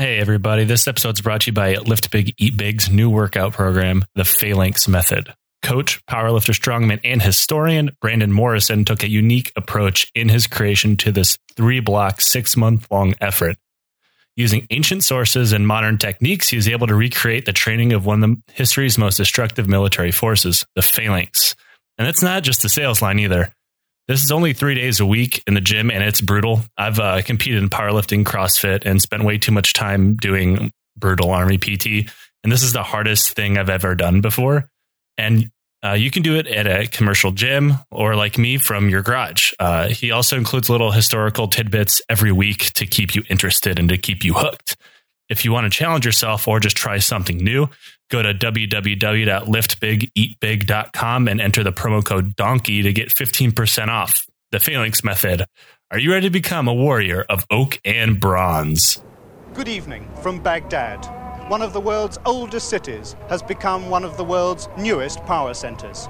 Hey, everybody. This episode's brought to you by Lift Big, Eat Big's new workout program, the Phalanx Method. Coach, powerlifter, strongman, and historian Brandon Morrison took a unique approach in his creation to this three block, six month long effort. Using ancient sources and modern techniques, he was able to recreate the training of one of history's most destructive military forces, the Phalanx. And it's not just the sales line either. This is only three days a week in the gym, and it's brutal. I've uh, competed in powerlifting, CrossFit, and spent way too much time doing brutal army PT. And this is the hardest thing I've ever done before. And uh, you can do it at a commercial gym or, like me, from your garage. Uh, he also includes little historical tidbits every week to keep you interested and to keep you hooked. If you want to challenge yourself or just try something new, go to www.liftbigeatbig.com and enter the promo code donkey to get 15% off the phalanx method are you ready to become a warrior of oak and bronze Good evening from Baghdad. One of the world's oldest cities has become one of the world's newest power centers.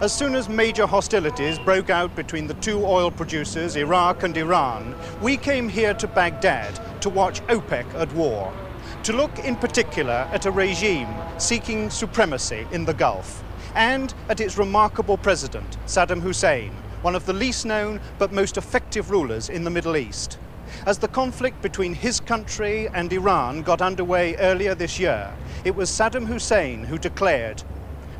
As soon as major hostilities broke out between the two oil producers, Iraq and Iran, we came here to Baghdad to watch OPEC at war. To look in particular at a regime seeking supremacy in the Gulf and at its remarkable president, Saddam Hussein, one of the least known but most effective rulers in the Middle East. As the conflict between his country and Iran got underway earlier this year, it was Saddam Hussein who declared,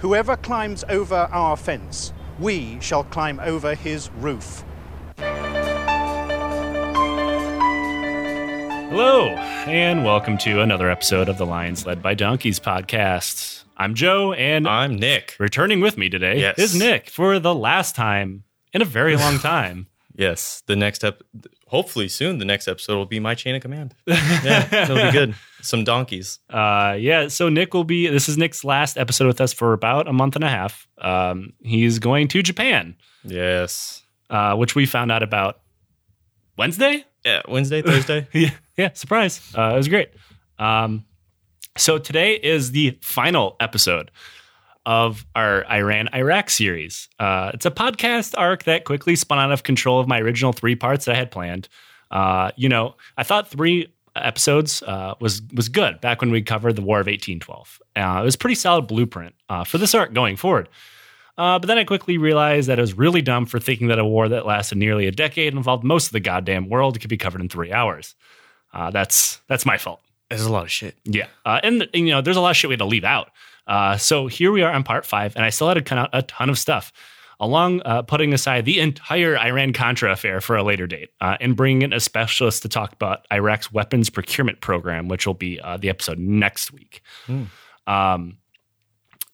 Whoever climbs over our fence, we shall climb over his roof. Hello and welcome to another episode of the lions led by donkeys podcast i'm joe and I'm Nick. returning with me today Yes. is nick for the last time in a very long time Yes, the next ep, hopefully soon, the next episode will be my chain of command. Yeah, it'll be good. Some donkeys. Uh, yeah. So Nick will be. This is Nick's last episode with us for about a month and a half. Um, he's going to Japan, Yes. uh, which we found out about Wednesday. Yeah, Wednesday, Thursday. yeah, yeah. Surprise. Uh, it was great. Um, so today is the final episode of our Iran Iraq series. Uh, it's a podcast arc that quickly spun out of control of my original three parts that I had planned. Uh, you know, I thought three episodes uh, was was good back when we covered the War of 1812. Uh, it was pretty solid blueprint uh, for this arc going forward. Uh, but then I quickly realized that it was really dumb for thinking that a war that lasted nearly a decade and involved most of the goddamn world could be covered in three hours. Uh, that's that's my fault. There's a lot of shit. Yeah, uh, and, you know, there's a lot of shit we had to leave out. Uh, so here we are on part five, and I still had to cut out a ton of stuff, along uh, putting aside the entire Iran Contra affair for a later date, uh, and bringing in a specialist to talk about Iraq's weapons procurement program, which will be uh, the episode next week. Um,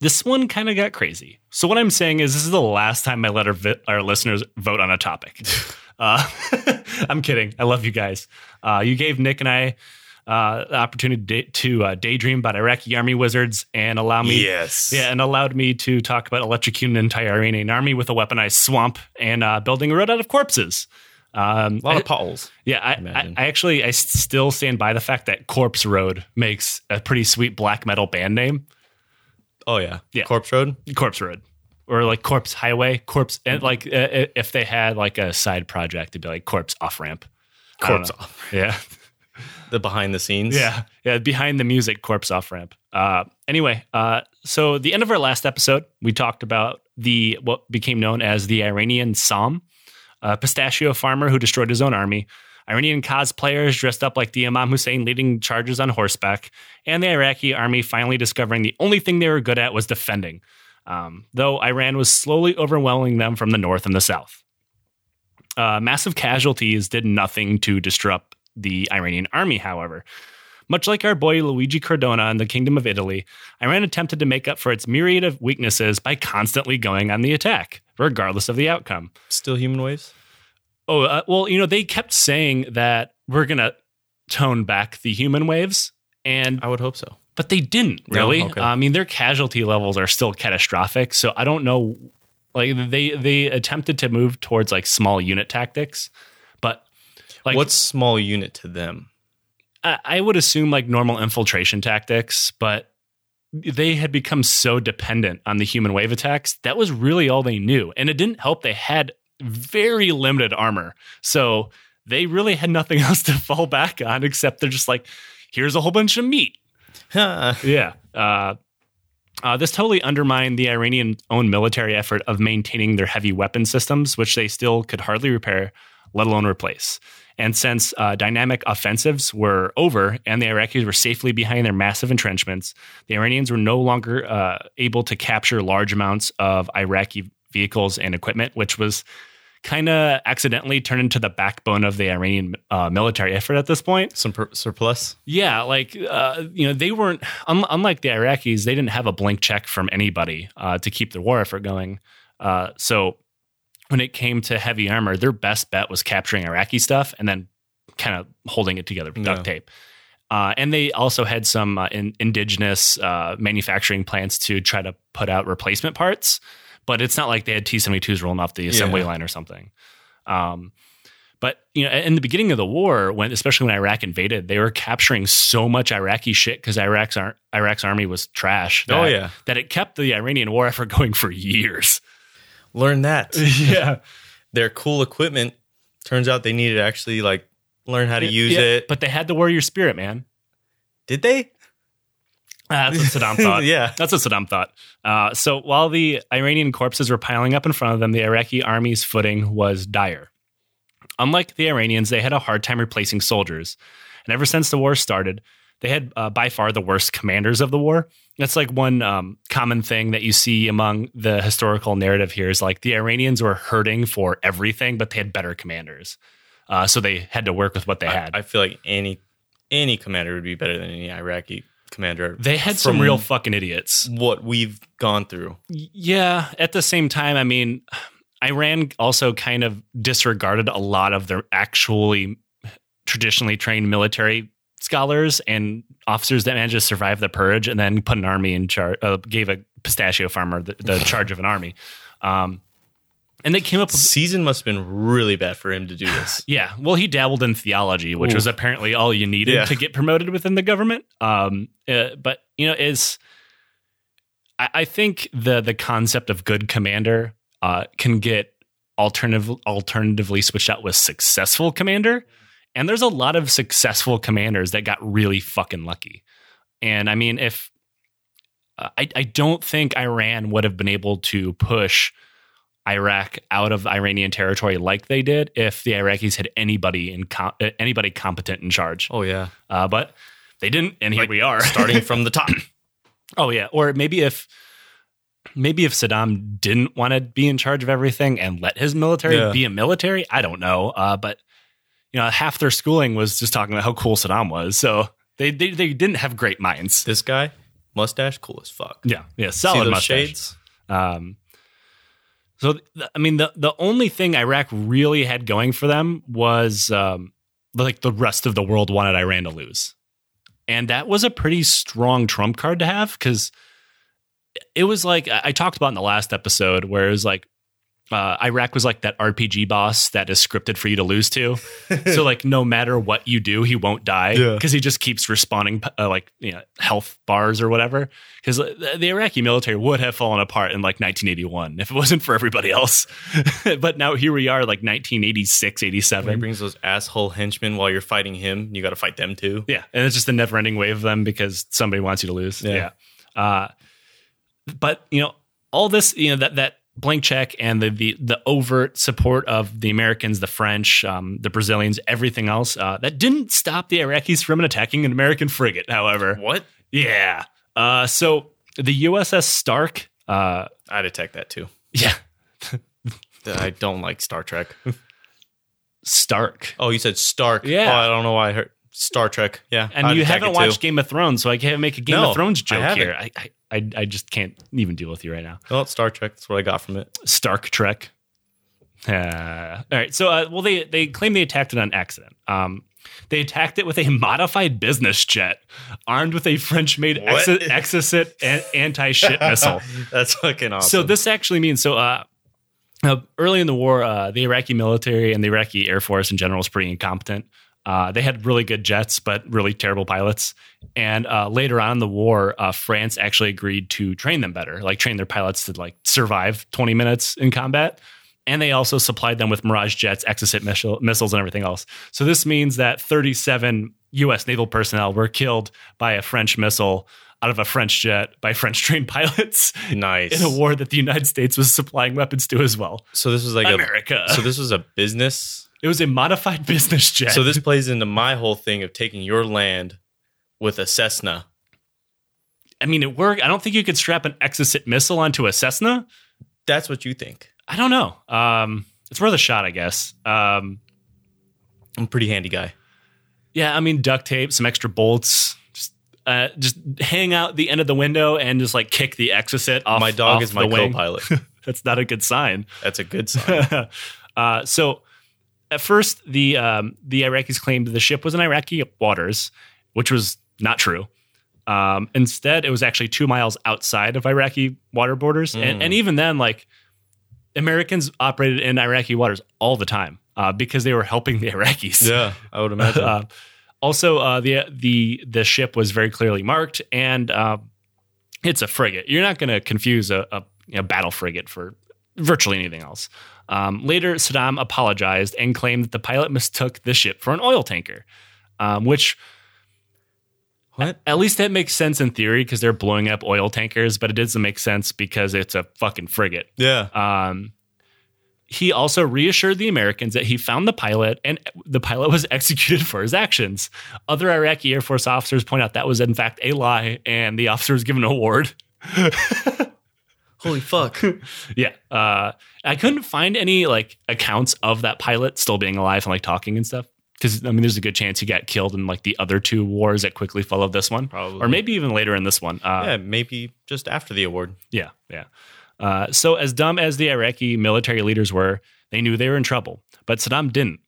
this one kind of got crazy. So what I'm saying is, this is the last time I let our, vi- our listeners vote on a topic. uh, I'm kidding. I love you guys. Uh, you gave Nick and I uh, the opportunity to, to uh, daydream about Iraqi army wizards and allow me, Yes. yeah, and allowed me to talk about electrocuting an entire Iranian army with a weaponized swamp and uh, building a road out of corpses. Um, A lot I- of potholes. yeah, I, I. I actually I still stand by the fact that Corpse Road makes a pretty sweet black metal band name. Oh yeah. Yeah. Corpse Road. Corpse Road or like Corpse Highway, Corpse and like uh, if they had like a side project, it'd be like Corpse Off Ramp. Corpse off. Yeah, The behind the scenes. yeah, yeah. Behind the music, Corpse Off Ramp. Uh, anyway, uh, so the end of our last episode, we talked about the what became known as the Iranian Somme, a pistachio farmer who destroyed his own army. Iranian cosplayers dressed up like the Imam Hussein leading charges on horseback, and the Iraqi army finally discovering the only thing they were good at was defending, um, though Iran was slowly overwhelming them from the north and the south. Uh, massive casualties did nothing to disrupt the Iranian army, however. Much like our boy Luigi Cadorna in the Kingdom of Italy, Iran attempted to make up for its myriad of weaknesses by constantly going on the attack, regardless of the outcome. Still human waves. Oh, uh, well, you know, they kept saying that we're going to tone back the human waves, and I would hope so. but they didn't No? really. Okay. I mean, their casualty levels are still catastrophic. So I don't know. Like they they attempted to move towards like small unit tactics, but like What's small unit to them? I, I would assume like normal infiltration tactics, but they had become so dependent on the human wave attacks. That was really all they knew. And it didn't help they had very limited armor. So they really had nothing else to fall back on except they're just like, here's a whole bunch of meat. Huh. Yeah. Uh, uh, this totally undermined the Iranian own military effort of maintaining their heavy weapon systems, which they still could hardly repair, let alone replace. And since uh, dynamic offensives were over and the Iraqis were safely behind their massive entrenchments, the Iranians were no longer uh, able to capture large amounts of Iraqi vehicles and equipment, which was kind of accidentally turned into the backbone of the Iranian uh, military effort at this point. Some per- surplus. Yeah, like uh, you know, they weren't un- unlike the Iraqis. They didn't have a blank check from anybody uh, to keep the war effort going. Uh, so when it came to heavy armor, their best bet was capturing Iraqi stuff and then kind of holding it together with duct Yeah. tape. Uh, and they also had some uh, in, indigenous uh, manufacturing plants to try to put out replacement parts, but it's not like they had T seventy twos rolling off the assembly Yeah. line or something. Um, but you know, in the beginning of the war, when especially when Iraq invaded, they were capturing so much Iraqi shit because Iraq's ar- Iraq's army was trash. Oh, that- yeah. that it kept the Iranian war effort going for years. Learn that. yeah, Their cool equipment. Turns out they needed to actually like learn how to use Yeah, it. But they had the warrior spirit, man. did they? Ah, That's what Saddam thought. Yeah. That's what Saddam thought. Uh, so while the Iranian corpses were piling up in front of them, the Iraqi army's footing was dire. Unlike the Iranians, they had a hard time replacing soldiers. And ever since the war started, they had uh, by far the worst commanders of the war. That's like one um, common thing that you see among the historical narrative here is like the Iranians were hurting for everything, but they had better commanders. Uh, so they had to work with what they I, had. I feel like any any commander would be better than any Iraqi commander. they had some real fucking idiots. what we've gone through. Yeah. At the same time, I mean, Iran also kind of disregarded a lot of their actually traditionally trained military scholars and officers that managed to survive the purge and then put an army in charge, uh, gave a pistachio farmer the, the charge of an army. Um, and they came up with. Season must have been really bad for him to do this. Yeah, well, he dabbled in theology, which Ooh. was apparently all you needed Yeah. to get promoted within the government. Um, uh, but you know, is I, I think the the concept of good commander uh, can get alternative alternatively switched out with successful commander, and there's a lot of successful commanders that got really fucking lucky. And I mean, if uh, I, I don't think Iran would have been able to push Iraq out of Iranian territory like they did if the Iraqis had anybody in com- uh, anybody competent in charge. Oh yeah, Uh, but they didn't, and here Like, we are. starting from the top. oh yeah, or maybe if maybe if Saddam didn't want to be in charge of everything and let his military Yeah. be a military, I don't know. Uh, but you know, half their schooling was just talking about how cool Saddam was, so they they, they didn't have great minds. This guy, mustache, cool as fuck. Yeah, yeah, solid mustache. shades? Um, so I mean, the the only thing Iraq really had going for them was um, like the rest of the world wanted Iran to lose, and that was a pretty strong trump card to have because it was like I I talked about in the last episode where it was like. Uh, Iraq was like that RPG boss that is scripted for you to lose to. so like no matter what you do, he won't die Yeah. because he just keeps respawning uh, like you know health bars or whatever. Because the, the Iraqi military would have fallen apart in like 1981 if it wasn't for everybody else. but now here we are, like 1986, When he brings those asshole henchmen while you're fighting him, you got to fight them too. Yeah, and it's just a never-ending wave of them because somebody wants you to lose. Yeah. Yeah. Uh, but you know, all this, you know, that that blank check and the the the overt support of the Americans, the French, um, the Brazilians, everything else, uh, that didn't stop the Iraqis from attacking an American frigate. However, What? yeah. Uh, so the USS Stark, uh, I detect that too. yeah, I don't like Star Trek. Stark. Oh, you said Stark. Yeah. Oh, I don't know why I heard Star Trek. Yeah. And I you haven't watched too. Game of Thrones, so I can't make a Game No, of Thrones joke haven't. here. I, I I I just can't even deal with you right now. Well, it's Star Trek. That's what I got from it. Stark Trek. Uh, all right. So, uh, well, they they claim they attacked it on accident. Um, they attacked it with a modified business jet armed with a French-made What? Exocet an- anti-ship missile. That's fucking awesome. So this actually means so. Uh, uh, early in the war, uh, the Iraqi military and the Iraqi Air Force in general is pretty incompetent. Uh, they had really good jets, but really terrible pilots. And uh, later on in the war, uh, France actually agreed to train them better, like train their pilots to like survive 20 minutes in combat. And they also supplied them with Mirage jets, Exocet missile, missiles, and everything else. So this means that 37 U.S. naval personnel were killed by a French missile out of a French jet by French trained pilots Nice. in a war that the United States was supplying weapons to as well. so this was like America. a so this was a business. It was a modified business jet. So this plays into my whole thing of taking your land with a Cessna. I mean, it worked. I don't think you could strap an Exocet missile onto a Cessna. That's what you think. I don't know. Um, it's worth a shot, I guess. Um, I'm a pretty handy guy. yeah, I mean, duct tape, some extra bolts. Just, uh, just hang out the end of the window and just like kick the Exocet off. my dog off is my co-pilot. That's not a good sign. That's a good sign. uh, so, at first, the um, the Iraqis claimed the ship was in Iraqi waters, which was not true. Um, instead, it was actually two miles outside of Iraqi water borders, and, Mm. and even then, like Americans operated in Iraqi waters all the time uh, because they were helping the Iraqis. yeah, I would imagine. Uh, also, uh, the the the ship was very clearly marked, and uh, it's a frigate. You're not going to confuse a, a you know, battle frigate for virtually anything else. Um, later, Saddam apologized and claimed that the pilot mistook the ship for an oil tanker, um, which what? at least that makes sense in theory because they're blowing up oil tankers, but it doesn't make sense because it's a fucking frigate. Yeah. Um, he also reassured the Americans that he found the pilot and the pilot was executed for his actions. Other Iraqi Air Force officers point out that was in fact a lie, and the officer was given an award. Holy fuck. yeah, uh, I couldn't find any like accounts of that pilot still being alive and like talking and stuff. Because I mean, there's a good chance he got killed in like the other two wars that quickly followed this one, Probably. or maybe even later in this one. Uh, yeah, maybe just after the award. Yeah, yeah. Uh, so, as dumb as the Iraqi military leaders were, they knew they were in trouble. But Saddam didn't.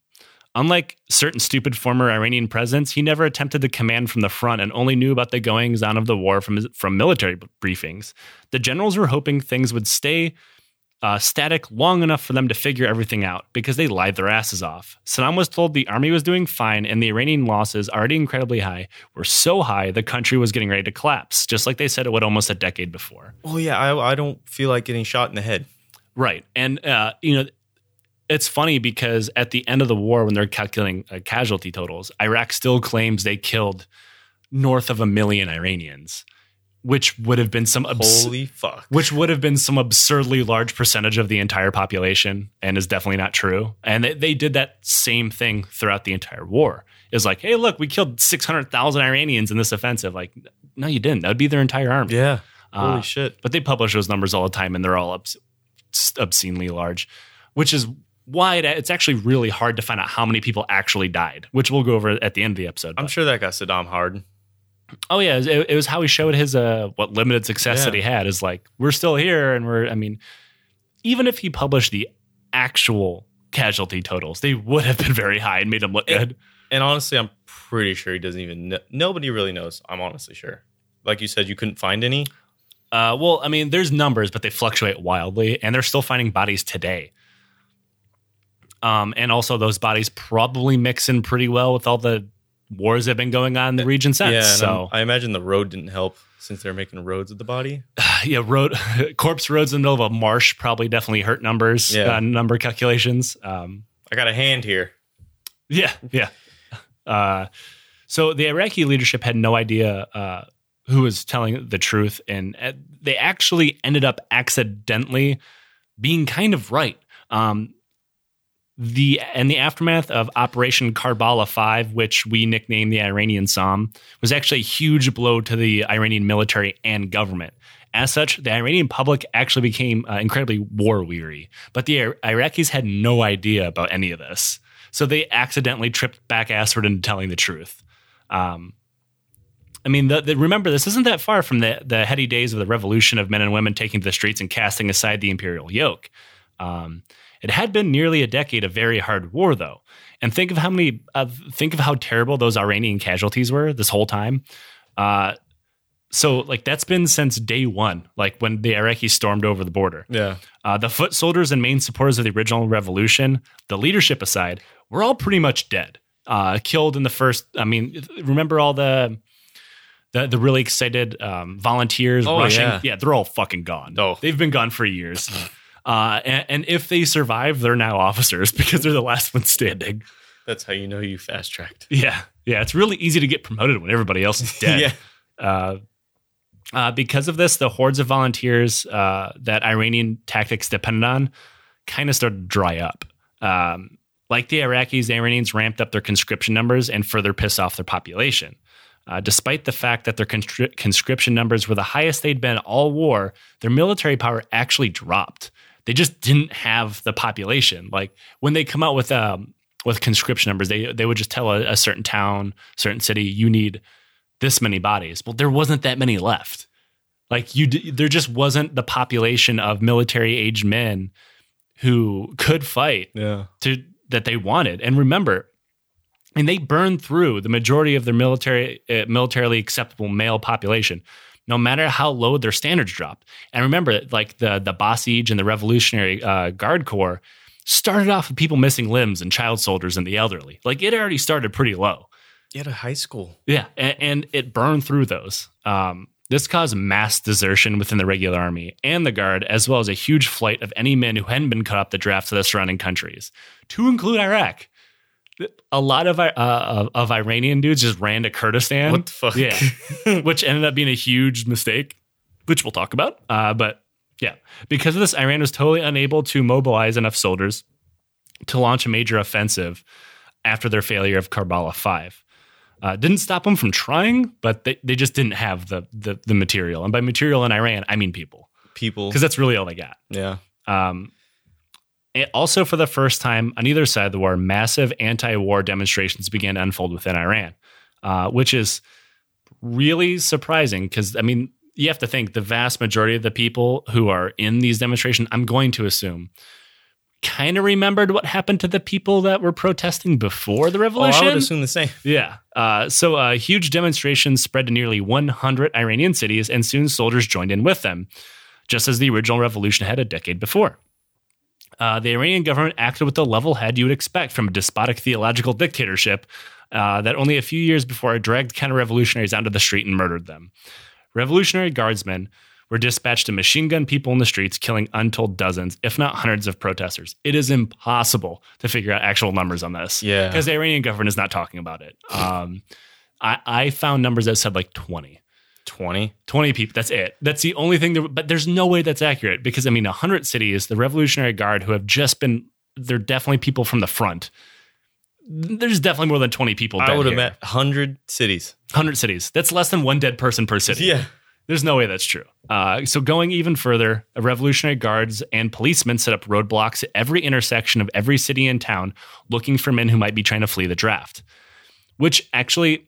Unlike certain stupid former Iranian presidents, he never attempted to command from the front and only knew about the goings on of the war from, from military briefings. The generals were hoping things would stay uh, static long enough for them to figure everything out because they lied their asses off. Saddam was told the army was doing fine and the Iranian losses, already incredibly high, were so high the country was getting ready to collapse, just like they said it would almost a decade before. Oh yeah, I, I don't feel like getting shot in the head. Right. And, uh, you know, it's funny because at the end of the war, when they're calculating uh, casualty totals, Iraq still claims they killed north of a million Iranians, which would have been some abs- Holy fuck. which would have been some absurdly large percentage of the entire population and is definitely not true. And they, they did that same thing throughout the entire war. Is like, hey, look, we killed 600,000 Iranians in this offensive. Like, no, you didn't. That would be their entire army. Yeah. Holy Uh, shit. But they publish those numbers all the time, and they're all obs- obscenely large, which is why it, it's actually really hard to find out how many people actually died, which we'll go over at the end of the episode. I'm But- sure that got Saddam hard. oh yeah, it, it was how he showed his uh what limited success Yeah. that he had is like we're still here, and we're. I mean, even if he published the actual casualty totals, they would have been very high and made him look It- good. And honestly, I'm pretty sure he doesn't even know. Nobody really knows. I'm honestly sure. Like you said, you couldn't find any. Uh, well, I mean, there's numbers, but they fluctuate wildly, and they're still finding bodies today. Um, and also, those bodies probably mix in pretty well with all the wars that have been going on in the region since. yeah. so, I imagine the road didn't help since they're making roads with the body. yeah, road corpse roads in the middle of a marsh probably definitely hurt numbers, Yeah. uh, number calculations. Um, I got a hand here. Yeah, yeah. Uh, so the Iraqi leadership had no idea uh, who was telling the truth, and uh, they actually ended up accidentally being kind of right. Um, the and the aftermath of Operation Karbala Five, which we nicknamed the Iranian Somme, was actually a huge blow to the Iranian military and government. As such, the Iranian public actually became uh, incredibly war weary, but the Ir- Iraqis had no idea about any of this. So they accidentally tripped back assward into telling the truth. Um, I mean, the, the, remember, this isn't that far from the, the heady days of the revolution of men and women taking to the streets and casting aside the imperial yoke. Um, it had been nearly a decade of very hard war, though, and think of how many, uh, think of how terrible those Iranian casualties were this whole time. Uh, so, like, that's been since day one, like when the Iraqis stormed over the border. Yeah. Uh, the foot soldiers and main supporters of the original revolution, the leadership aside, were all pretty much dead. Uh, killed in the first. I mean, remember all the the, the really excited um, volunteers Oh, rushing? yeah. they're all fucking gone. Oh. They've been gone for years. Uh, and, and if they survive, they're now officers because they're the last ones standing. That's how you know you fast tracked. Yeah, yeah. It's really easy to get promoted when everybody else is dead. yeah. Uh, uh, because of this, the hordes of volunteers uh, that Iranian tactics depended on kind of started to dry up. Um, like the Iraqis, the Iranians ramped up their conscription numbers and further pissed off their population. Uh, despite the fact that their conscription numbers were the highest they'd been all war, their military power actually dropped. They just didn't have the population. Like when they come out with um, with conscription numbers, they they would just tell a, a certain town, certain city, you need this many bodies. Well, there wasn't that many left. Like you, d- there just wasn't the population of military aged men who could fight Yeah. to that they wanted. And remember, and they burned through the majority of their military uh, militarily acceptable male population, no matter how low their standards dropped. And remember, like the the Basij and the Revolutionary uh, Guard Corps started off with people missing limbs and child soldiers and the elderly. Like it already started pretty low. Yeah, a high school. Yeah, and, and it burned through those. Um, this caused mass desertion within the regular army and the guard, as well as a huge flight of any men who hadn't been cut up the draft to the surrounding countries, to include Iraq. A lot of uh, of, of Iranian dudes just ran to Kurdistan. What the fuck? Yeah, which ended up being a huge mistake, which we'll talk about. Uh, but yeah, because of this, Iran was totally unable to mobilize enough soldiers to launch a major offensive after their failure of Karbala 5. Uh, didn't stop them from trying, but they, they just didn't have the, the the material. And by material in Iran, I mean people, People. because that's really all they got. Yeah. Um, and also, for the first time on either side of the war, massive anti-war demonstrations began to unfold within Iran, uh, which is really surprising because I mean, you have to think the vast majority of the people who are in these demonstrations, I'm going to assume, kind of remembered what happened to the people that were protesting before the Oh, revolution. I would assume the same. Yeah. Uh, so uh, huge demonstrations spread to nearly 100 Iranian cities, and soon soldiers joined in with them, just as the original revolution had a decade before. Uh, the Iranian government acted with the level head you would expect from a despotic theological dictatorship uh, that only a few years before dragged counter revolutionaries onto the street and murdered them. Revolutionary guardsmen were dispatched to machine gun people in the streets, killing untold dozens, if not hundreds, of protesters. It is impossible to figure out actual numbers on this. Yeah. Because the Iranian government is not talking about it. Um, I, I found numbers that said like 20. 20. 20 people. That's it. That's the only thing. That, but there's no way that's accurate because I mean, 100 cities, the Revolutionary Guard, who have just been, they're definitely people from the front. There's definitely more than 20 people. I would have here. met 100 cities. 100 cities. That's less than one dead person per city. Yeah. There's no way that's true. Uh, so going even further, Revolutionary Guards and policemen set up roadblocks at every intersection of every city and town, looking for men who might be trying to flee the draft. Which actually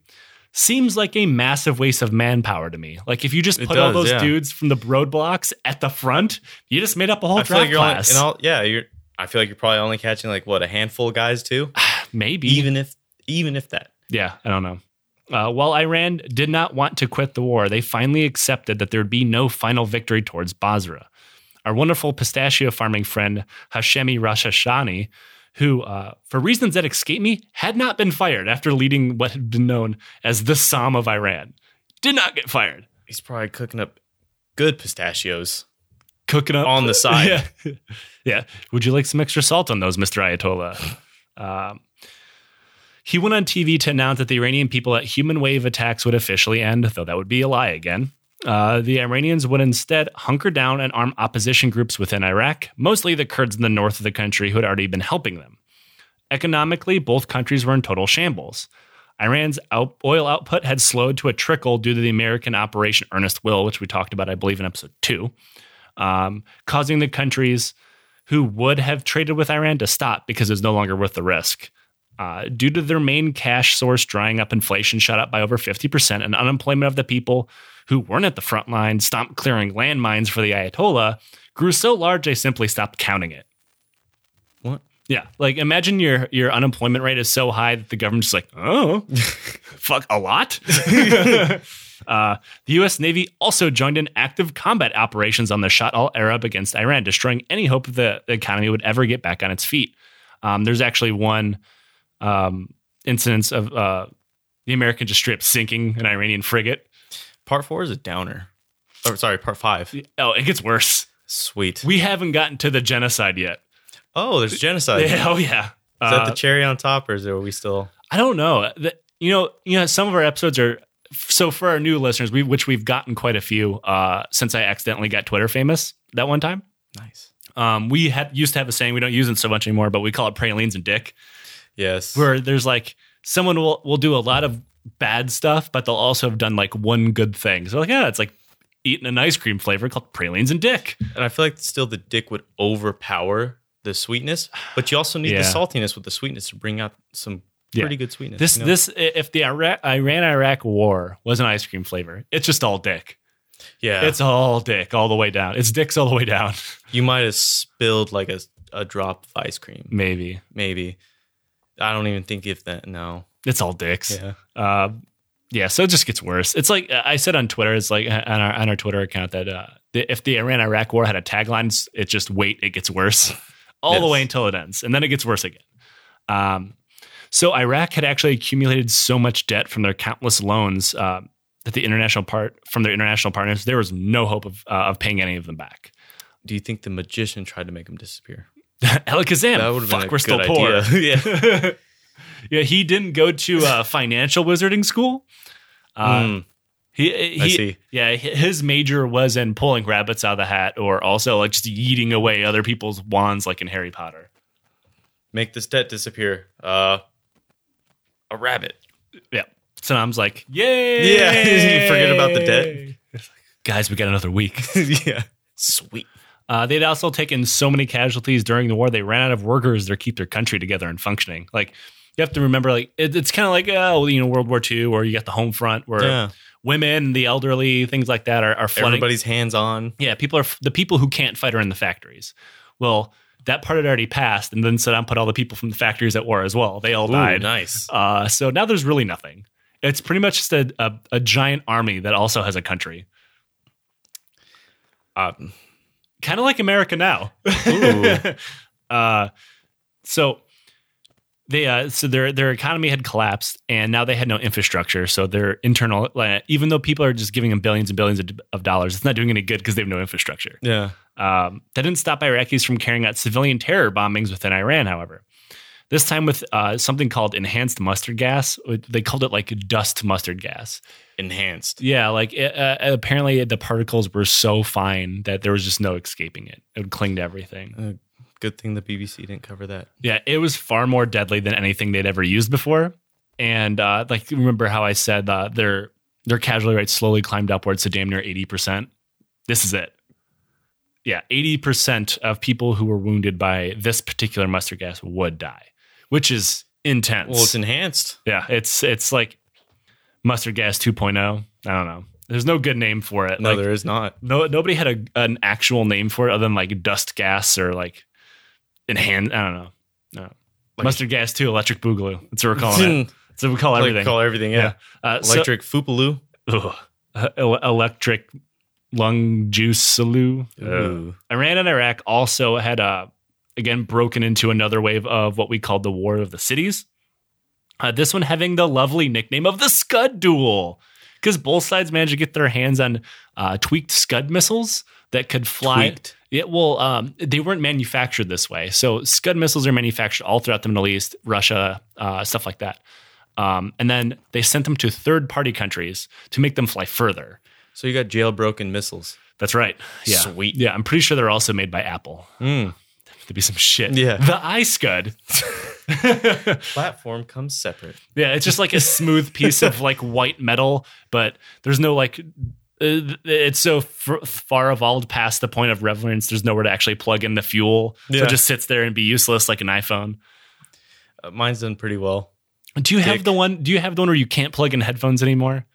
seems like a massive waste of manpower to me. Like if you just It put all those yeah. dudes from the roadblocks at the front, you just made up a whole I draft like only, class. and all, yeah, you're, I feel like you're probably only catching like what, a handful of guys too? Maybe even if, even if that. Yeah, I don't know. Uh, while Iran did not want to quit the war, they finally accepted that there would be no final victory towards Basra. Our wonderful pistachio farming friend Hashemi Rafsanjani, who, uh, for reasons that escape me, had not been fired after leading what had been known as the Somme of Iran, did not get fired. He's probably cooking up good pistachios. Cooking up On the side. yeah. yeah. Would you like some extra salt on those, Mr. Ayatollah? Um, he went on TV to announce that the Iranian people at human wave attacks would officially end, though that would be a lie again. Uh, the Iranians would instead hunker down and arm opposition groups within Iraq, mostly the Kurds in the north of the country who had already been helping them. Economically, both countries were in total shambles. Iran's out- oil output had slowed to a trickle due to the American Operation Earnest Will, which we talked about, I believe, in episode two, um, causing the countries who would have traded with Iran to stop because it was no longer worth the risk. Uh, due to their main cash source drying up, inflation shot up by over 50%, and unemployment of the people who weren't at the front line, stopped clearing landmines for the Ayatollah, grew so large they simply stopped counting it. What? Yeah, like imagine your your unemployment rate is so high that the government's just like, oh, fuck, a lot. uh, the U.S. Navy also joined in active combat operations on the Shatt al Arab against Iran, destroying any hope the economy would ever get back on its feet. Um, there's actually one um, incidence of uh, the American just straight up sinking an Iranian frigate. Part four is a downer. Oh, sorry, part five. Oh, it gets worse. Sweet. We haven't gotten to the genocide yet. Oh, there's genocide. Yeah, oh yeah. Is that Uh, the cherry on top, or is are we still? I don't know. The- you know, you know, some of our episodes are so for our new listeners, we which we've gotten quite a few uh, since I accidentally got Twitter famous that one time. Nice. Um, we had used to have a saying we don't use it so much anymore, but we call it pralines and dick, Yes. where there's like someone will will do a lot of bad stuff, but they'll also have done like one good thing. So like, yeah, it's like eating an ice cream flavor called pralines and dick. and I feel like still the dick would overpower the sweetness, but you also need Yeah. the saltiness with the sweetness to bring out some Yeah. pretty good sweetness. This you know? this if the Iran Iraq war was an ice cream flavor, it's just all dick. yeah, It's all dick all the way down. It's dicks all the way down. you might have spilled like a a drop of ice cream, Maybe maybe. I don't even think if that. No. it's all dicks. Yeah. Uh, yeah, so it just gets worse. It's like I said on Twitter. It's like on our on our Twitter account that uh, the, if the Iran Iraq war had a tagline, it's- it's just wait, it gets worse all the way until it ends, and then it gets worse again. Um, so Iraq had actually accumulated so much debt from their countless loans uh, that the international part from their international partners, there was no hope of uh, of paying any of them back. Do you think the magician tried to make him disappear? Alakazam, That would fuck, we're still poor. yeah. yeah, he didn't go to uh, financial wizarding school. Uh, Mm, He, he I see. Yeah, his major was in pulling rabbits out of the hat, or also like just eating away other people's wands, like in Harry Potter. Make this debt disappear. Uh, a rabbit. Yeah. So I was like, "Yay!" Yeah, you forget about the debt. Guys, we got another week. yeah. Sweet. Uh, they'd also taken so many casualties during the war, they ran out of workers to keep their country together and functioning. Like, you have to remember, like, it, it's kind of like, oh, you know, World War II, or you got the home front where Yeah. women, the elderly, things like that are, are flooding. Everybody's hands on. Yeah, people are the people who can't fight are in the factories. Well, that part had already passed, and then Saddam put all the people from the factories at war as well. They all Ooh, died. nice. Uh, so now there's really nothing. It's pretty much just a, a, a giant army that also has a country, Um, kind of like America now. Ooh. uh, so they uh, so their their economy had collapsed, and now they had no infrastructure. So their internal, like, even though people are just giving them billions and billions of, of dollars, it's not doing any good because they have no infrastructure. yeah. Um, that didn't stop Iraqis from carrying out civilian terror bombings within Iran, however. This time with uh, something called enhanced mustard gas. They called it like dust mustard gas. Enhanced. Yeah, like it, uh, apparently the particles were so fine that there was just no escaping it. It would cling to everything. Uh, good thing the BBC didn't cover that. Yeah, it was far more deadly than anything they'd ever used before. And uh, like, remember how I said uh, their their casualty rate slowly climbed upwards to damn near eighty percent. This is it. Yeah, eighty percent of people who were wounded by this particular mustard gas would die, which is intense. Well, it's enhanced. yeah, it's it's like mustard gas 2.0. I don't know. There's no good name for it. No, like, there is not. no, nobody had a, an actual name for it other than like dust gas or like enhanced. I don't know. No. Like- Mustard gas too, electric boogaloo. That's what we're calling it. That's what we call Like, everything. call everything. Yeah. Uh, so- Electric Fupaloo. ugh. Uh, electric lung juice salute. Ooh. Iran and Iraq also had uh, again broken into another wave of what we called the War of the Cities. Uh, this one having the lovely nickname of the Scud Duel, because both sides managed to get their hands on uh, tweaked Scud missiles that could fly. Tweaked. Yeah, well, um, they weren't manufactured this way. So Scud missiles are manufactured all throughout the Middle East, Russia, uh, stuff like that. Um, and then they sent them to third party countries to make them fly further. So you got jailbroken missiles. That's right. Yeah. Sweet. Yeah, I'm pretty sure they're also made by Apple. Mm. There'd be some shit. Yeah. The iScud. Platform comes separate. yeah, it's just like a smooth piece of like white metal, but there's no like. uh, It's so f- far evolved past the point of relevance. There's nowhere to actually plug in the fuel, so it just sits there and be useless like an iPhone. Uh, mine's done pretty well. Do you have the one? Do you have the one where you can't plug in headphones anymore?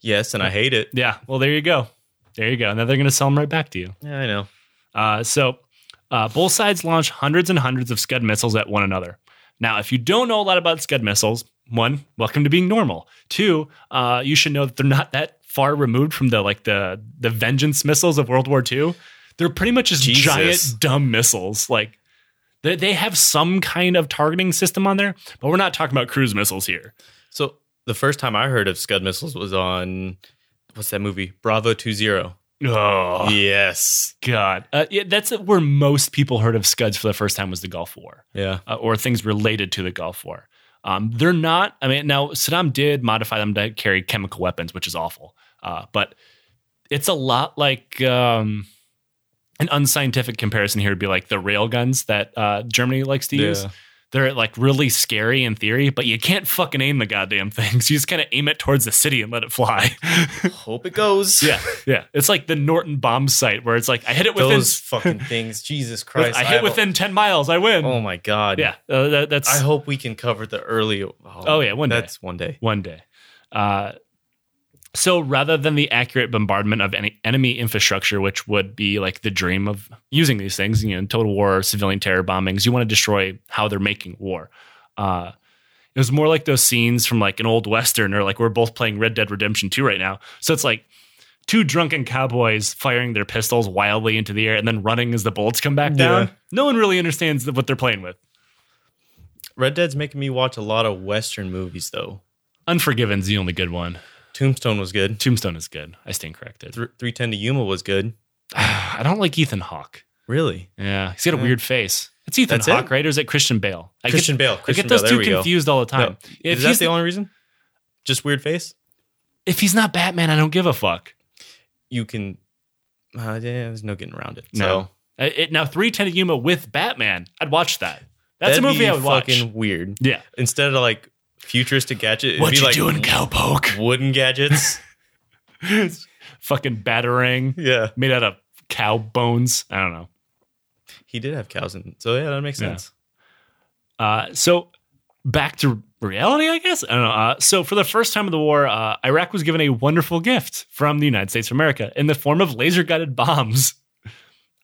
Yes, and I hate it. Yeah. Well, there you go. There you go. Now they're going to sell them right back to you. Yeah, I know. Uh, so uh, both sides launch hundreds and hundreds of Scud missiles at one another. Now, if you don't know a lot about Scud missiles, one, welcome to being normal. Two, uh, you should know that they're not that far removed from the like the the vengeance missiles of World War II. They're pretty much just Jesus. giant dumb missiles. Like they, they have some kind of targeting system on there, but we're not talking about cruise missiles here. So the first time I heard of Scud missiles was on what's that movie? Bravo 20. Oh Yes. God, uh, yeah, that's where most people heard of Scuds for the first time was the Gulf War. Yeah. uh, or things related to the Gulf War. Um, they're not. I mean, now Saddam did modify them to carry chemical weapons, which is awful. Uh, but it's a lot like um, an unscientific comparison here would be like the rail guns that uh, Germany likes to use. They're like really scary in theory, but you can't fucking aim the goddamn things. You just kind of aim it towards the city and let it fly. Hope it goes. yeah, yeah. It's like the Norden bomb sight where it's like I hit it within. Those fucking things. Jesus Christ. I hit have- within ten miles, I win. Oh my God. yeah, uh, that, that's I hope we can cover the early. Oh, Oh, yeah, one day. That's one day. one day. Uh, so rather than the accurate bombardment of any enemy infrastructure, which would be like the dream of using these things, you know, total war, civilian terror bombings, you want to destroy how they're making war. Uh, it was more like those scenes from like an old western, or like we're both playing Red Dead Redemption 2 right now. So it's like two drunken cowboys firing their pistols wildly into the air and then running as the bullets come back down. Yeah. No one really understands what they're playing with. Red Dead's making me watch a lot of Western movies, though. Unforgiven's the only good one. Tombstone was good. Tombstone is good. I stand corrected. Th- 310 to Yuma was good. I don't like Ethan Hawke. Really? Yeah, he's got a weird face. It's Ethan That's Hawke, it? right? Or is it Christian Bale? I Christian get, Bale. I get those Bale. Two we go. confused all the time. No. If Is that he's the only reason? Just weird face? if he's not Batman, I don't give a fuck. You can. Uh, yeah, there's no getting around it. No. So, It, now three ten to Yuma with Batman, I'd watch that. That's that'd a movie I would watch. fucking weird. Yeah. Instead of like futuristic gadget, What you like doing, cowpoke? wooden gadgets. fucking battering. yeah. made out of cow bones. I don't know. He did have cows in So, yeah, that makes Yeah. sense. Uh, so back to reality, I guess. I don't know. Uh, so for the first time of the war, uh, Iraq was given a wonderful gift from the United States of America in the form of laser guided bombs.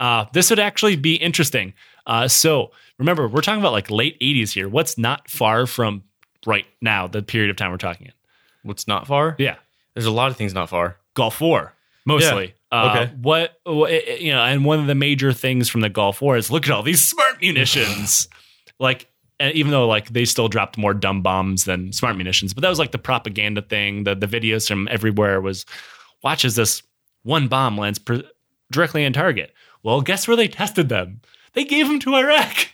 Uh, this would actually be interesting. Uh, so remember, we're talking about like late 80s here. What's not far from right now, the period of time we're talking in? What's not far? Yeah. There's a lot of things not far. Gulf War, mostly. Uh, Okay. What, what, you know, and one of the major things from the Gulf War is look at all these smart munitions. like, and even though like they still dropped more dumb bombs than smart munitions, but that was like the propaganda thing. The the videos from everywhere was watch as this one bomb lands per- directly on target. Well, guess where they tested them? They gave them to Iraq.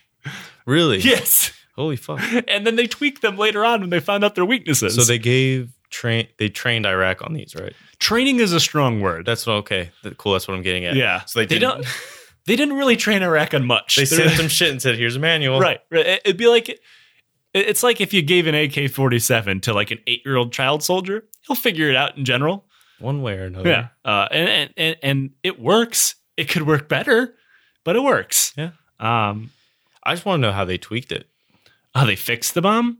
Really? Yes, Holy fuck. and then they tweaked them later on when they found out their weaknesses. So they gave train they trained Iraq on these, right? training is a strong word. That's what okay. That- cool, that's what I'm getting at. Yeah. So they, They didn't, don't- they didn't really train Iraq on much. they They're- sent some shit and said, here's a manual. right, right. It- It'd be like it- it's like if you gave an AK forty seven to like an eight year old child soldier, he'll figure it out in general. One way or another. Yeah, uh, and, and and and it works. It could work better, but it works. Yeah. Um, I just want to know how they tweaked it. How they fixed the bomb?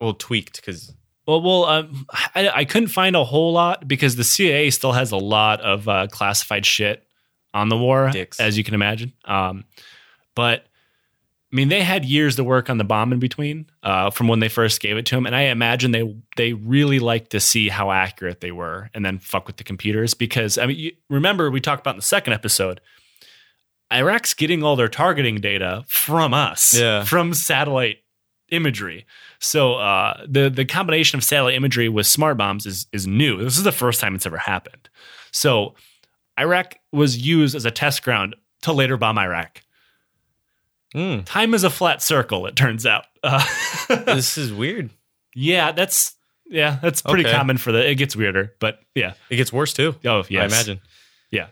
Well, tweaked because Well, well, um, I, I couldn't find a whole lot because the CIA still has a lot of uh, classified shit on the war, Dicks. as you can imagine. Um, but I mean, they had years to work on the bomb in between uh, from when they first gave it to him, and I imagine they they really liked to see how accurate they were, and then fuck with the computers because I mean, you, remember we talked about in the second episode. Iraq's getting all their targeting data from us, Yeah. from satellite imagery. So uh, the the combination of satellite imagery with smart bombs is is new. This is the first time it's ever happened. So Iraq was used as a test ground to later bomb Iraq. Mm, Time is a flat circle. It turns out. Uh, this is weird. yeah, that's yeah, that's pretty Okay. common for the. It gets weirder, but yeah. It gets worse too. Oh yeah, I imagine. Yeah,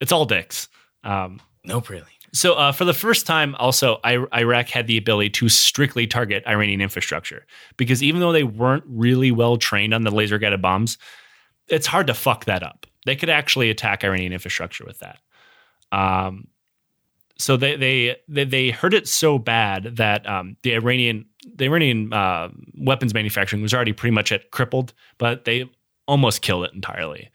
it's all dicks. Um, Nope, really. So, uh, for the first time, also, I- Iraq had the ability to strictly target Iranian infrastructure because even though they weren't really well trained on the laser guided bombs, it's hard to fuck that up. They could actually attack Iranian infrastructure with that. Um, so they they they, they hurt it so bad that um, the Iranian the Iranian uh, weapons manufacturing was already pretty much at crippled, but they almost killed it entirely.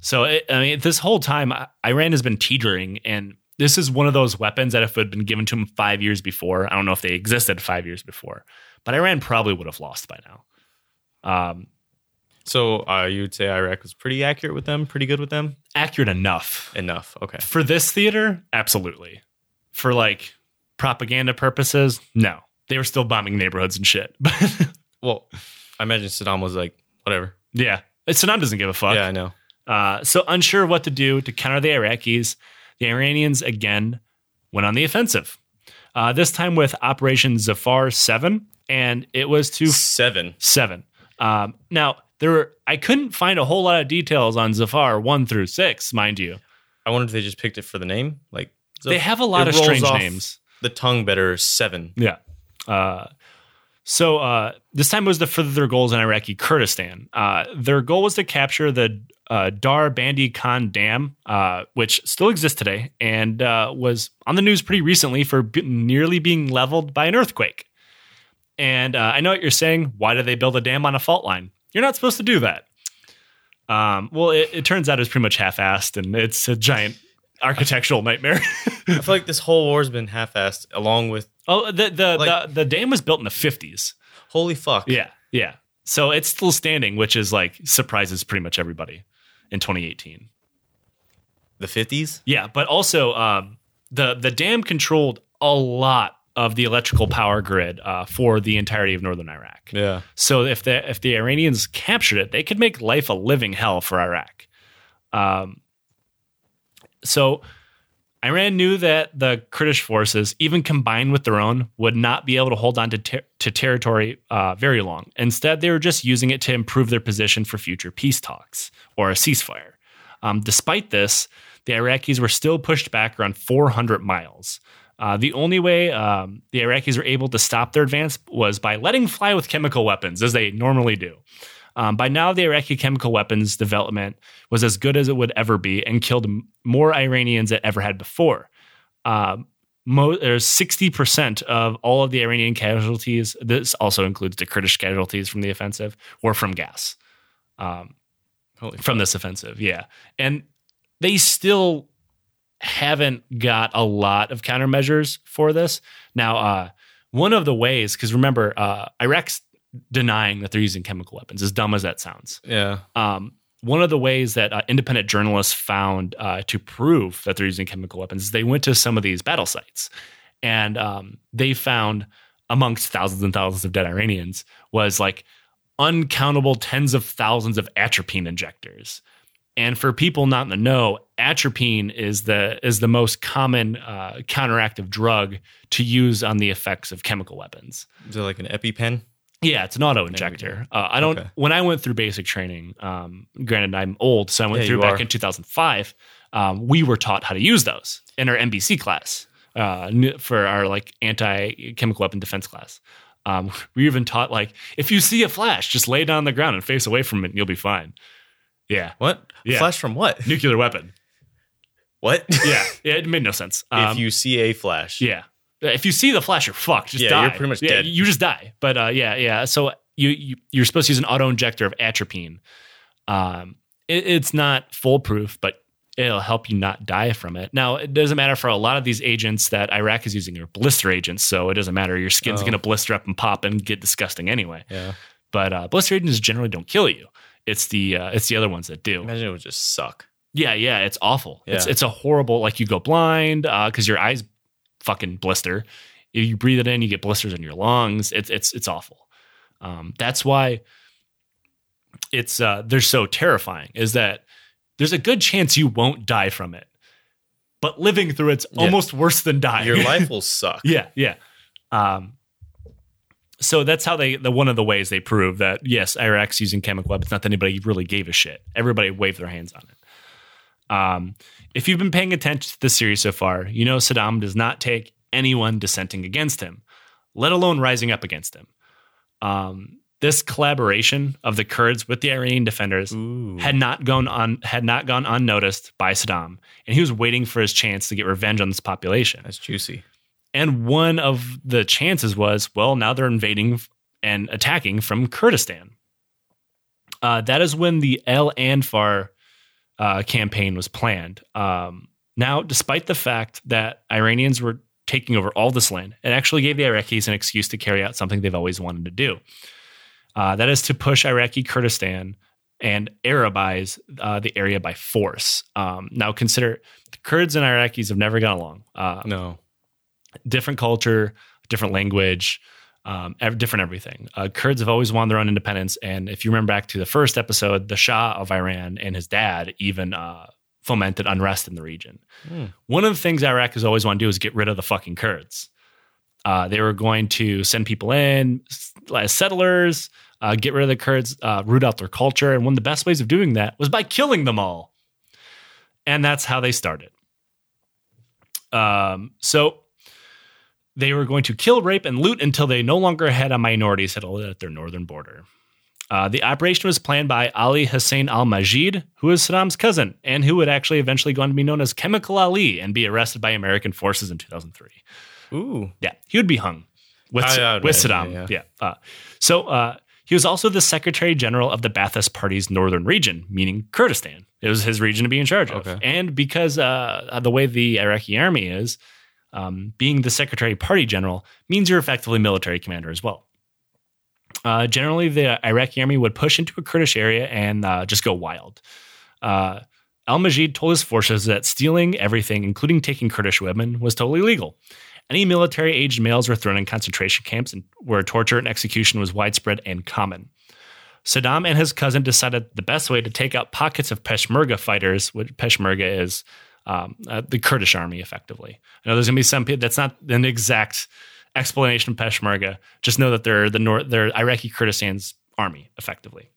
So it, I mean, this whole time, Iran has been teetering, and this is one of those weapons that if it had been given to them five years before, I don't know if they existed five years before, but Iran probably would have lost by now. Um, So uh, you would say Iraq was pretty accurate with them, pretty good with them? accurate enough Enough. Okay. for this theater, absolutely. For like propaganda purposes, no, they were still bombing neighborhoods and shit. But Well, I imagine Saddam was like, whatever. yeah, Saddam doesn't give a fuck. Yeah, I know. Uh, so unsure what to do to counter the Iraqis, the Iranians again went on the offensive. Uh, this time with Operation Zafar Seven, and it was to Seven. seven. Um, now there were I couldn't find a whole lot of details on Zafar one through six, mind you. I wonder if they just picked it for the name. Like They have a lot of strange names. The tongue better seven. Yeah. Uh, so uh, this time was to further their goals in Iraqi Kurdistan. Uh, their goal was to capture the uh, Darbandikhan Dam, uh, which still exists today and uh, was on the news pretty recently for b- nearly being leveled by an earthquake. And uh, I know what you're saying. Why did they build a dam on a fault line? You're not supposed to do that. Um, well, it, it turns out it's pretty much half-assed, and it's a giant architectural nightmare. I feel like this whole war's been half-assed, along with oh, the the, Like- the the dam was built in the 50s. holy fuck. Yeah, yeah. So it's still standing, which is like surprises pretty much everybody in 2018. The fifties. Yeah, but also um, the the dam controlled a lot of the electrical power grid uh, for the entirety of northern Iraq. Yeah. So if the if the Iranians captured it, they could make life a living hell for Iraq. Um, so Iran knew that the Kurdish forces, even combined with their own, would not be able to hold on to ter- to territory uh, very long. Instead, they were just using it to improve their position for future peace talks or a ceasefire. Um, despite this, the Iraqis were still pushed back around 400 miles. Uh, the only way um, the Iraqis were able to stop their advance was by letting fly with chemical weapons, as they normally do. Um, by now, the Iraqi chemical weapons development was as good as it would ever be and killed m- more Iranians than it ever had before. Um, mo- there's 60% of all of the Iranian casualties, this also includes the Kurdish casualties from the offensive, were from gas um, from this offensive. Yeah. And they still haven't got a lot of countermeasures for this. Now, uh, one of the ways, because remember, uh, Iraq's denying that they're using chemical weapons, as dumb as that sounds. Yeah. Um, one of the ways that uh, independent journalists found uh, to prove that they're using chemical weapons is they went to some of these battle sites and um, they found amongst thousands and thousands of dead Iranians was like uncountable tens of thousands of atropine injectors. And for people not in the know, atropine is the is the most common uh, counteractive drug to use on the effects of chemical weapons. Is it like an EpiPen? Yeah, it's an auto injector. Uh, I don't. Okay. When I went through basic training, um, granted I'm old, so I went Yeah, through back are. in 2005. Um, we were taught how to use those in our NBC class uh, for our like anti chemical weapon defense class. Um, we even taught like if you see a flash, just lay down on the ground and face away from it, and you'll be fine. Yeah, What? Yeah. Flash from what? nuclear weapon. What? Yeah, yeah it made no sense. Um, if you see a flash. Yeah. If you see the flash, you're fucked. Just Yeah, die. you're pretty much Yeah, dead. You just die. But uh, yeah, yeah. So you, you you're supposed to use an auto injector of atropine. Um, it, it's not foolproof, but it'll help you not die from it. Now, it doesn't matter for a lot of these agents that Iraq is using are blister agents, so it doesn't matter. Your skin's Oh. going to blister up and pop and get disgusting anyway. Yeah. But uh, blister agents generally don't kill you. It's the uh, it's the other ones that do. Imagine it would just suck. Yeah, yeah, it's awful. It's Yeah. it's a horrible like you go blind because your eyes fucking blister. If you breathe it in, you get blisters in your lungs. It's it's it's awful. Um, that's why it's uh, they're so terrifying. Is that there's a good chance you won't die from it, but living through it's Yeah. almost worse than dying. Your life will suck. Yeah, yeah. Um, so that's how they the one of the ways they prove that yes, Iraq's using chemical weapons. Not that anybody really gave a shit. Everybody waved their hands on it. Um, if you've been paying attention to the series so far, you know Saddam does not take anyone dissenting against him, let alone rising up against him. Um, this collaboration of the Kurds with the Iranian defenders Ooh. had not gone on had not gone unnoticed by Saddam, and he was waiting for his chance to get revenge on this population. That's juicy. And one of the chances was, well, now they're invading and attacking from Kurdistan. Uh, that is when the El Anfal uh, campaign was planned. Um, now, despite the fact that Iranians were taking over all this land, it actually gave the Iraqis an excuse to carry out something they've always wanted to do. Uh, that is to push Iraqi Kurdistan and Arabize uh, the area by force. Um, now, consider the Kurds and Iraqis have never got along. Uh, No. different culture, different language. Um, different everything. Uh, Kurds have always wanted their own independence, and if you remember back to the first episode, the Shah of Iran and his dad even uh, fomented unrest in the region. One of the things Iraq has always wanted to do is get rid of the fucking Kurds. Uh, they were going to send people in as settlers, uh, get rid of the Kurds, uh, root out their culture, and one of the best ways of doing that was by killing them all. And that's how they started. Um, so they were going to kill, rape, and loot until they no longer had a minority settled at their northern border. Uh, the operation was planned by Ali Hussein al Majid, who was Saddam's cousin, and who would actually eventually go on to be known as Chemical Ali and be arrested by American forces in 2003. Ooh. Yeah, he would be hung with, I- I with Saddam. yeah, Yeah. Uh, so uh, he was also the Secretary General of the Ba'athist Party's northern region, meaning Kurdistan. It was his region to be in charge of. Okay. And because uh, the way the Iraqi army is, um, being the Secretary Party General means you're effectively military commander as well. Uh, generally, the Iraqi army would push into a Kurdish area and uh, just go wild. Uh, Al Majid told his forces that stealing everything, including taking Kurdish women, was totally legal. Any military aged males were thrown in concentration camps and where torture and execution was widespread and common. Saddam and his cousin decided the best way to take out pockets of Peshmerga fighters, which Peshmerga is um, uh, the Kurdish army, effectively. I know there's going to be some people that's not an exact explanation of Peshmerga. Just know that they're the North, they're Iraqi Kurdistan's army, effectively.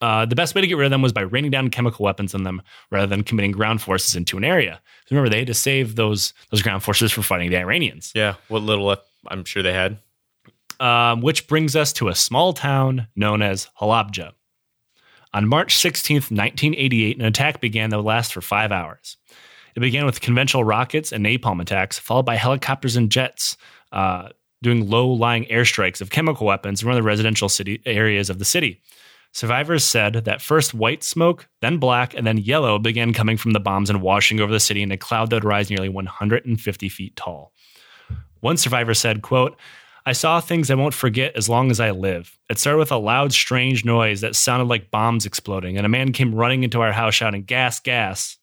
Uh, the best way to get rid of them was by raining down chemical weapons on them rather than committing ground forces into an area. Remember, they had to save those those ground forces for fighting the Iranians. Yeah. What little I'm sure they had. Um, which brings us to a small town known as Halabja. On March 16, 1988, an attack began that would last for five hours. It began with conventional rockets and napalm attacks, followed by helicopters and jets uh, doing low lying airstrikes of chemical weapons in one of the residential city areas of the city. Survivors said that first white smoke, then black, and then yellow began coming from the bombs and washing over the city in a cloud that would rise nearly 150 feet tall. One survivor said, quote, I saw things I won't forget as long as I live. It started with a loud, strange noise that sounded like bombs exploding, and a man came running into our house shouting, Gas, gas.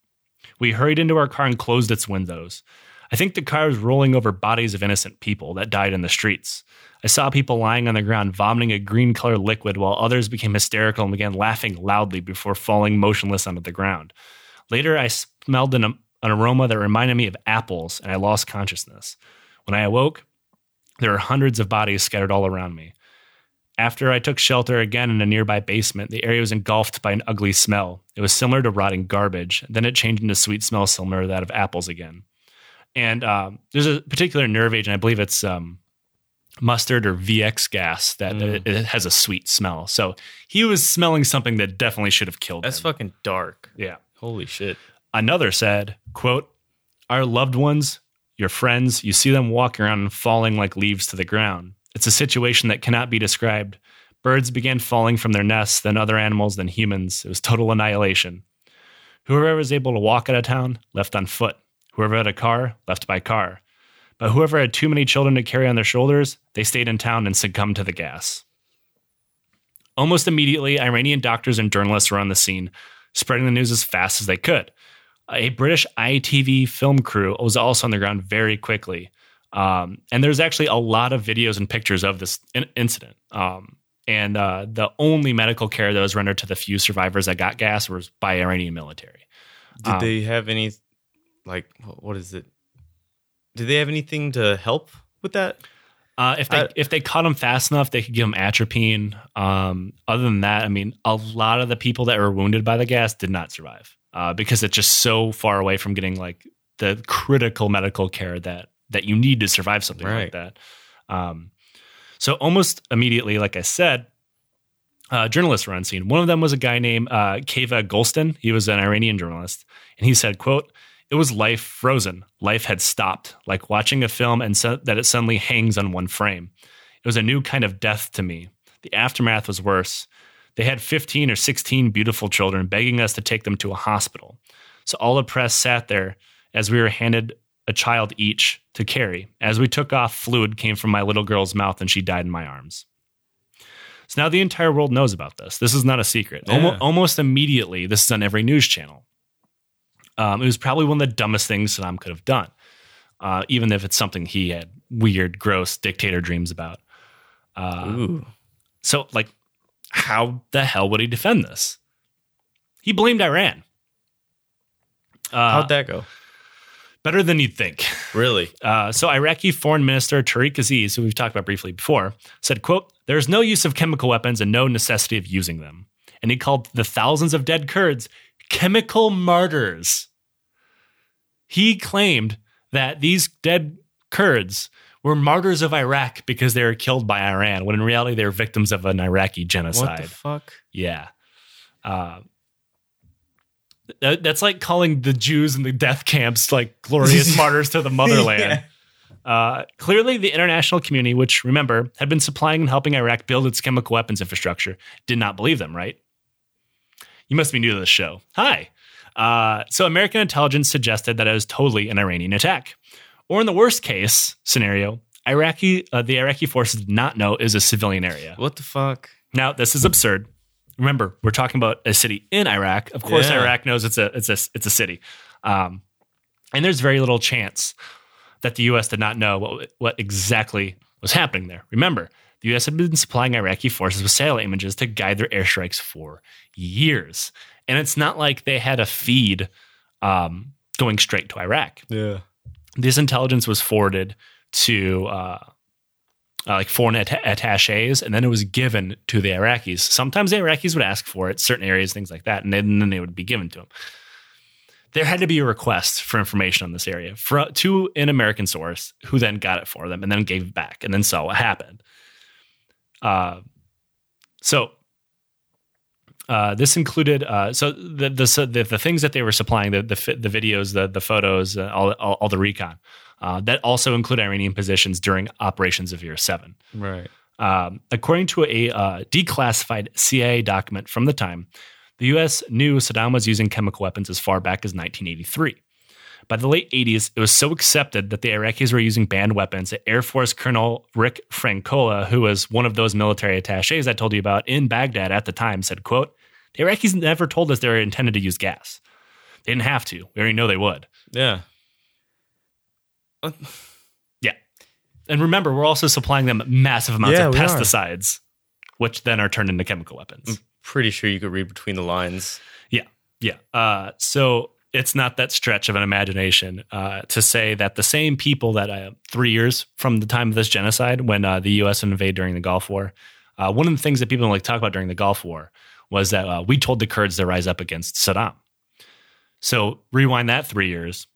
We hurried into our car and closed its windows. I think the car was rolling over bodies of innocent people that died in the streets. I saw people lying on the ground vomiting a green colored liquid while others became hysterical and began laughing loudly before falling motionless onto the ground. Later, I smelled an, an aroma that reminded me of apples and I lost consciousness. When I awoke, there were hundreds of bodies scattered all around me. After I took shelter again in a nearby basement, the area was engulfed by an ugly smell. It was similar to rotting garbage. Then it changed into sweet smell similar to that of apples again. And um, there's a particular nerve agent, I believe it's um, mustard or VX gas, that Mm. it, it has a sweet smell. So he was smelling something that definitely should have killed That's him. fucking dark. yeah. Holy shit. Another said, quote, Our loved ones, your friends, you see them walking around and falling like leaves to the ground. It's a situation that cannot be described. Birds began falling from their nests, then other animals, then humans. It was total annihilation. Whoever was able to walk out of town left on foot. Whoever had a car left by car. But whoever had too many children to carry on their shoulders, they stayed in town and succumbed to the gas. Almost immediately, Iranian doctors and journalists were on the scene, spreading the news as fast as they could. A British ITV film crew was also on the ground very quickly. Um, and there's actually a lot of videos and pictures of this in- incident. Um, and uh, the only medical care that was rendered to the few survivors that got gas was by Iranian military. Did Um, they have any, like, what is it? Did they have anything to help with that? Uh, if they I- if they caught him fast enough, they could give him atropine. Um, other than that, I mean, a lot of the people that were wounded by the gas did not survive uh, because it's just so far away from getting like the critical medical care that that you need to survive something like that. Um, so almost immediately, like I said, uh, journalists were on scene. One of them was a guy named uh, Kaveh Golestan. He was an Iranian journalist, and he said, "quote It was life frozen. Life had stopped, like watching a film and so- that it suddenly hangs on one frame. It was a new kind of death to me. The aftermath was worse. They had 15 or 16 beautiful children begging us to take them to a hospital. So all the press sat there as we were handed a child each to carry. As we took off, fluid came from my little girl's mouth and she died in my arms. So now the entire world knows about this. This is not a secret. Yeah. Almost, almost immediately, this is on every news channel. Um, it was probably one of the dumbest things Saddam could have done, uh, even if it's something he had weird, gross dictator dreams about. Uh, Ooh. so, like, how the hell would he defend this? He blamed Iran. Uh, How'd that go? better than you'd think. Really? Uh, so Iraqi Foreign Minister Tariq Aziz, who we've talked about briefly before, said, quote, there is no use of chemical weapons and no necessity of using them. And he called the thousands of dead Kurds chemical martyrs. He claimed that these dead Kurds were martyrs of Iraq because they were killed by Iran, when in reality they were victims of an Iraqi genocide. What the fuck? Yeah. Uh, that- that's like calling the Jews in the death camps like glorious martyrs to the motherland. Uh, clearly, the international community, which remember had been supplying and helping Iraq build its chemical weapons infrastructure, did not believe them, right? You must be new to the show. Hi. Uh, so, American intelligence suggested that it was totally an Iranian attack. Or, in the worst case scenario, Iraqi, uh, the Iraqi forces did not know it was a civilian area. What the fuck? Now, this is absurd. Remember, we're talking about a city in Iraq. Of course, Yeah. Iraq knows it's a it's a it's a city, um, and there's very little chance that the U.S. did not know what what exactly was happening there. Remember, the U.S. had been supplying Iraqi forces with satellite images to guide their airstrikes for years, and it's not like they had a feed um, going straight to Iraq Yeah. This intelligence was forwarded to uh, uh, like foreign atta- attaches, and then it was given to the Iraqis. Sometimes the Iraqis would ask for it, certain areas, things like that, and then, and then they would be given to them. There had to be a request for information on this area for, to an American source, who then got it for them and then gave it back, and then saw what happened. Uh, so uh, this included uh, so the, the the the things that they were supplying the the, the videos the the photos uh, all, all all the recon uh, that also include Iranian positions during operations of Year Seven. Right. Um, according to a uh, declassified CIA document from the time, the U.S. knew Saddam was using chemical weapons as far back as 1983. By the late 80s, it was so accepted that the Iraqis were using banned weapons that Air Force Colonel Rick Francona, who was one of those military attaches I told you about in Baghdad at the time, said, quote, Iraqis never told us they were intended to use gas. They didn't have to. We already know they would. Yeah. Yeah. And remember, we're also supplying them massive amounts Yeah, of pesticides, which then are turned into chemical weapons. Pretty sure you could read between the lines. Yeah. Yeah. Uh, so it's not that stretch of an imagination uh, to say that the same people that uh, three years from the time of this genocide, when uh, the U.S. invaded during the Gulf War, uh, one of the things that people don't like to talk about during the Gulf War was that uh, we told the Kurds to rise up against Saddam. So rewind that three years,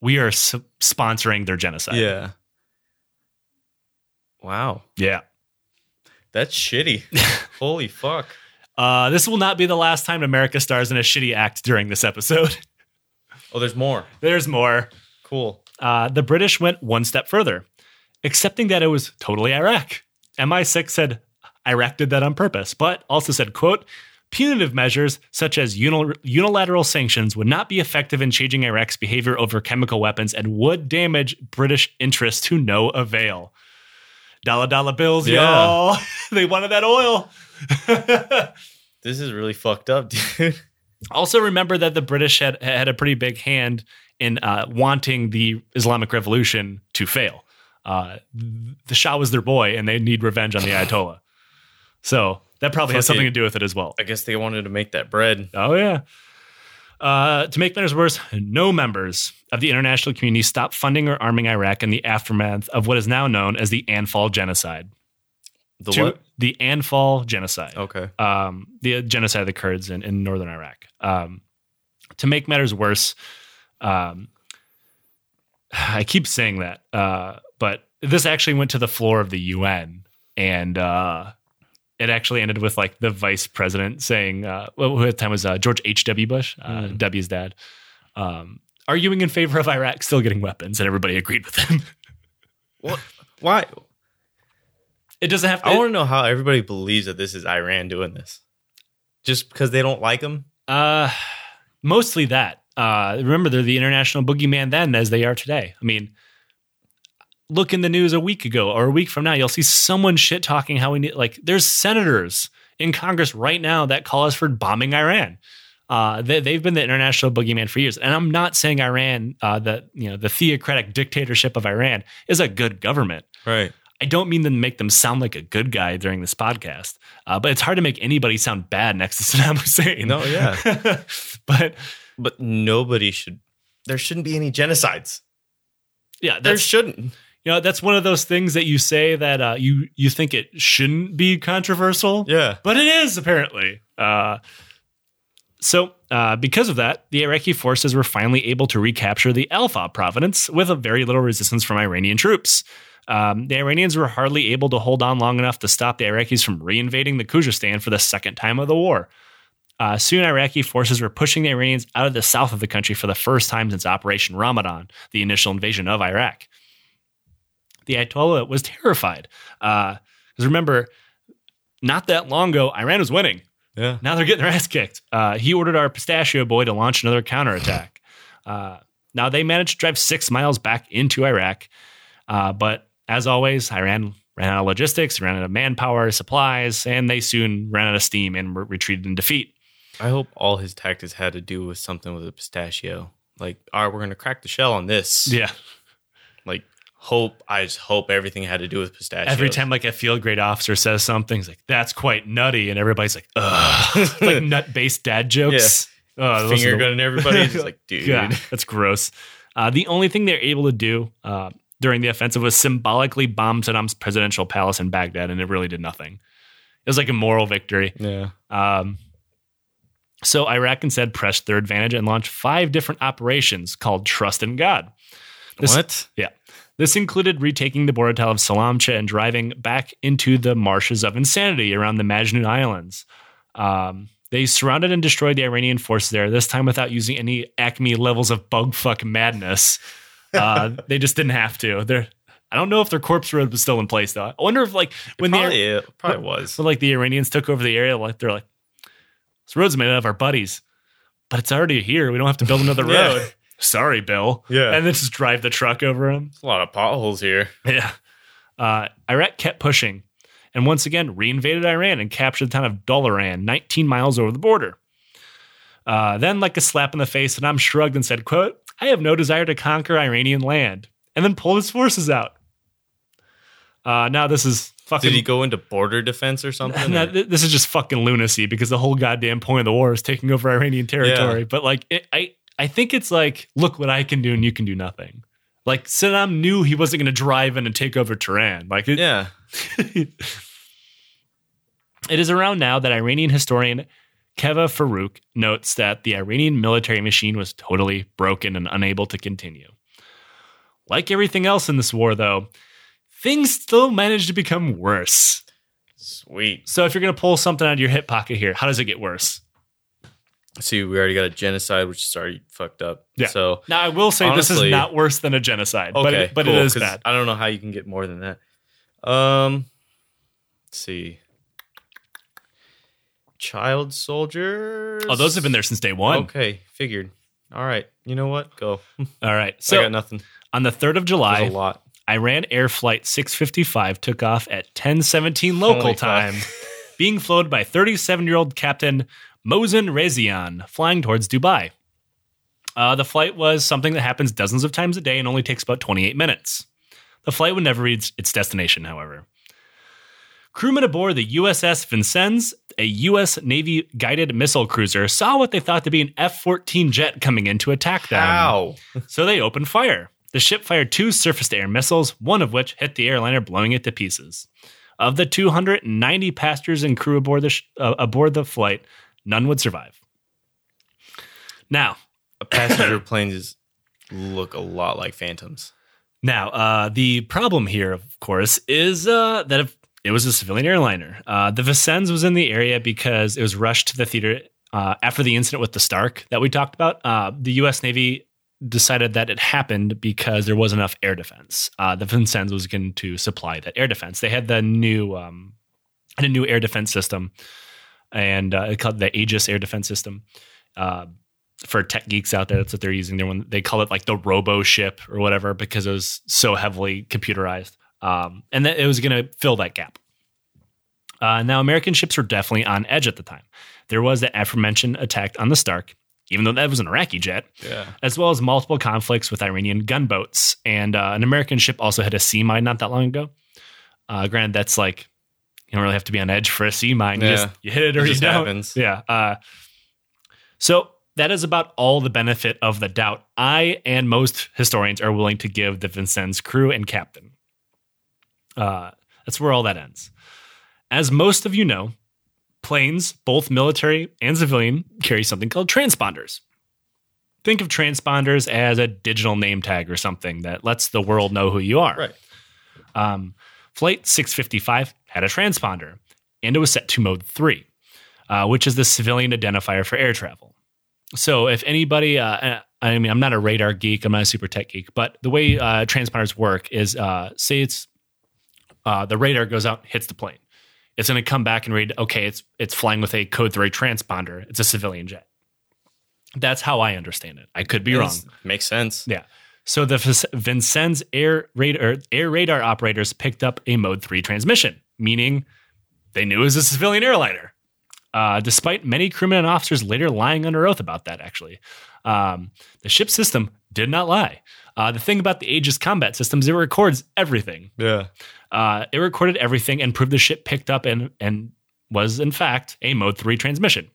we are s- sponsoring their genocide. Yeah. Wow. Yeah. That's shitty. Holy fuck. Uh, this will not be the last time America stars in a shitty act during this episode. Oh, there's more. There's more. Cool. uh, the British went one step further, accepting that it was totally Iraq. MI6 said Iraq did that on purpose, but also said, quote, punitive measures such as unil- unilateral sanctions would not be effective in changing Iraq's behavior over chemical weapons and would damage British interests to no avail. Dollar dollar bills, Yeah. y'all. they wanted that oil. This is really fucked up, dude. Also, remember that the British had had a pretty big hand in uh, wanting the Islamic Revolution to fail. Uh, the Shah was their boy, and they need revenge on the Ayatollah. So that probably has something to do with it as well. I guess they wanted to make that bread. Oh yeah. Uh, to make matters worse, no members of the international community stopped funding or arming Iraq in the aftermath of what is now known as the Anfal genocide. The To- what? The Anfal genocide Okay. um, the genocide of the Kurds in, in northern Iraq. Um, to make matters worse, um, I keep saying that, uh, but this actually went to the floor of the UN, and uh, it actually ended with like the vice president saying, uh, well, who at the time was uh, George H. W. Bush, uh, Mm. W's dad, um, arguing in favor of Iraq still getting weapons, and everybody agreed with him. What? Why? it doesn't have to. I want to know how everybody believes that this is Iran doing this. Just because they don't like them? Uh, mostly that. Uh, remember, they're the international boogeyman then, as they are today. I mean, look in the news a week ago or a week from now, you'll see someone shit talking how we need. Like, there's senators in Congress right now that call us for bombing Iran. Uh, they, they've been the international boogeyman for years, and I'm not saying Iran, uh, the you know the theocratic dictatorship of Iran, is a good government. Right. I don't mean to make them sound like a good guy during this podcast, uh, but it's hard to make anybody sound bad next to Saddam Hussein. No, yeah. but But nobody should. There shouldn't be any genocides. yeah, There shouldn't. You know that's one of those things that you say that uh, you you think it shouldn't be controversial. Yeah. but it is apparently. Uh, so, uh, because of that, the Iraqi forces were finally able to recapture the Al-Faw province with a very little resistance from Iranian troops. Um, the Iranians were hardly able to hold on long enough to stop the Iraqis from reinvading the Khuzestan for the second time of the war. Uh, soon, Iraqi forces were pushing the Iranians out of the south of the country for the first time since Operation Ramadan, the initial invasion of Iraq. The Ayatollah was terrified. Because remember, not that long ago, Iran was winning. Yeah. Now they're getting their ass kicked. Uh, he ordered our pistachio boy to launch another counterattack. Uh, now they managed to drive six miles back into Iraq. Uh, but as always, Iran ran out of logistics, ran out of manpower, supplies, and they soon ran out of steam and were retreated in defeat. I hope all his tactics had to do with something with a pistachio. Like, all right, we're gonna crack the shell on this. Yeah. Hope. I just hope everything had to do with pistachio. Every time like a field grade officer says something, it's like, that's quite nutty. And everybody's like, ugh. like nut based dad jokes. Oh, those finger gunning everybody. Just like, dude. God, that's gross. Uh, the only thing they're able to do uh, during the offensive was symbolically bomb Saddam's presidential palace in Baghdad, and it really did nothing. It was like a moral victory. Yeah. Um, so Iraq instead pressed their advantage and launched five different operations called Trust in God. This- what? Yeah. This included retaking the border of Shalamcheh and driving back into the marshes of insanity around the Majnun Islands. Um, they surrounded and destroyed the Iranian forces there, this time without using any Acme levels of bugfuck madness. Uh, they just didn't have to. They're, I don't know if their corpse road was still in place though. I wonder if like when the Probably, it probably was. so like the Iranians took over the area, like they're like, this road's made out of our buddies, but it's already here. We don't have to build another road. Sorry, Bill. Yeah. and then just drive the truck over him. There's a lot of potholes here. Yeah. Uh, Iraq kept pushing and once again reinvaded Iran and captured the town of Dehloran, 19 miles over the border. Uh, then, like a slap in the face, Saddam shrugged and said, quote, I have no desire to conquer Iranian land, and then pulled his forces out. Uh, now this is fucking Did he go into border defense or something? no, or- this is just fucking lunacy because the whole goddamn point of the war is taking over Iranian territory. Yeah. But like, it, I I think it's like, look what I can do and you can do nothing. Like Saddam knew he wasn't going to drive in and take over Tehran. Like, it, yeah. it is around now that Iranian historian Kaveh Farrokh notes that the Iranian military machine was totally broken and unable to continue. Like everything else in this war, though, things still managed to become worse. Sweet. So if you're going to pull something out of your hip pocket here, how does it get worse? See, we already got a genocide, which is already fucked up. Yeah. So Now, I will say this is not worse than a genocide, okay, but, it, but cool, it is 'cause bad. I don't know how you can get more than that. Um, let's see. Child soldiers. Oh, those have been there since day one. Okay, figured. All right. You know what? Go. All right. So I got nothing. on the 3rd of July, a lot. Iran Air Flight 655 took off at 1017 local Holy time, being flown by 37 year old Captain Mohsen Rezaian, flying towards Dubai. Uh, the flight was something that happens dozens of times a day and only takes about 28 minutes. The flight would never reach its destination, however. Crewmen aboard the USS Vincennes, a U.S. Navy guided missile cruiser, saw what they thought to be an F 14 jet coming in to attack them. How? So they opened fire. The ship fired two surface to air missiles, one of which hit the airliner, blowing it to pieces. Of the 290 passengers and crew aboard the, sh- uh, aboard the flight, none would survive. Now, A passenger planes look a lot like phantoms. now uh, the problem here, of course, is uh, that if it was a civilian airliner. Uh, the Vincennes was in the area because it was rushed to the theater uh, after the incident with the Stark that we talked about. Uh, the U.S. Navy decided that it happened because there was enough air defense. Uh, the Vincennes was going to supply that air defense. They had the new um, had a new air defense system, and uh, it called the Aegis air defense system. Uh, for tech geeks out there, that's what they're using. They they call it like the Robo ship or whatever because it was so heavily computerized, um, and that it was going to fill that gap. Uh, now, American ships were definitely on edge at the time. There was the aforementioned attack on the Stark, even though that was an Iraqi jet, Yeah. as well as multiple conflicts with Iranian gunboats. And uh, an American ship also had a sea mine not that long ago. Uh, granted, that's like you don't really have to be on edge for a sea mine. You Yeah. just you hit it or It you don't. happens. Yeah. Uh, so that is about all the benefit of the doubt I and most historians are willing to give the Vincennes crew and captain. Uh, that's where all that ends. As most of you know, planes, both military and civilian, carry something called transponders. Think of transponders as a digital name tag or something that lets the world know who you are. Right. Um, Flight 655 had a transponder, and it was set to mode 3, uh, which is the civilian identifier for air travel. So if anybody, uh, I mean, I'm not a radar geek, I'm not a super tech geek, but the way uh, transponders work is uh, say it's uh, the radar goes out, hits the plane. It's going to come back and read, okay, it's it's flying with a code 3 transponder. It's a civilian jet. That's how I understand it. I could be wrong. Makes sense. Yeah. So the Vincennes air radar air radar operators picked up a mode three transmission, meaning they knew it was a civilian airliner. Uh, despite many crewmen and officers later lying under oath about that, actually, um, the ship system did not lie. Uh, the thing about the Aegis combat systems, it records everything. Yeah. Uh, it recorded everything and proved the ship picked up and and was in fact a mode three transmission.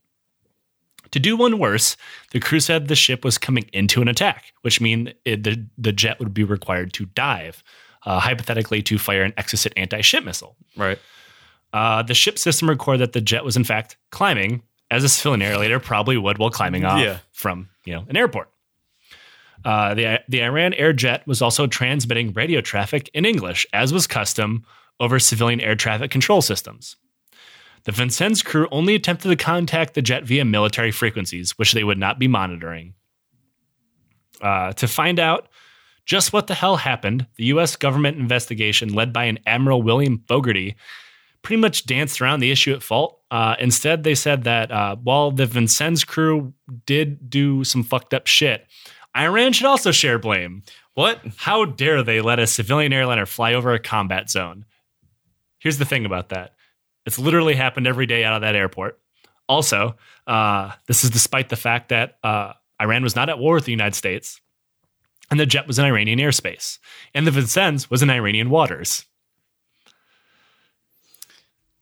To do one worse, the crew said the ship was coming into an attack, which means the the jet would be required to dive, uh, hypothetically to fire an Exocet anti-ship missile. Right. Uh, the ship system recorded that the jet was in fact climbing, as a civilian airliner probably would while climbing off Yeah. from you know an airport. Uh, the the Iran air jet was also transmitting radio traffic in English, as was custom, over civilian air traffic control systems. The Vincennes crew only attempted to contact the jet via military frequencies, which they would not be monitoring. Uh, to find out just what the hell happened, the U.S. government investigation, led by an Admiral William Fogarty, pretty much danced around the issue at fault. Uh, instead, they said that uh, while the Vincennes crew did do some fucked up shit, Iran should also share blame. What? How dare they let a civilian airliner fly over a combat zone? Here's the thing about that it's literally happened every day out of that airport. Also, uh, this is despite the fact that uh, Iran was not at war with the United States, and the jet was in Iranian airspace, and the Vincennes was in Iranian waters.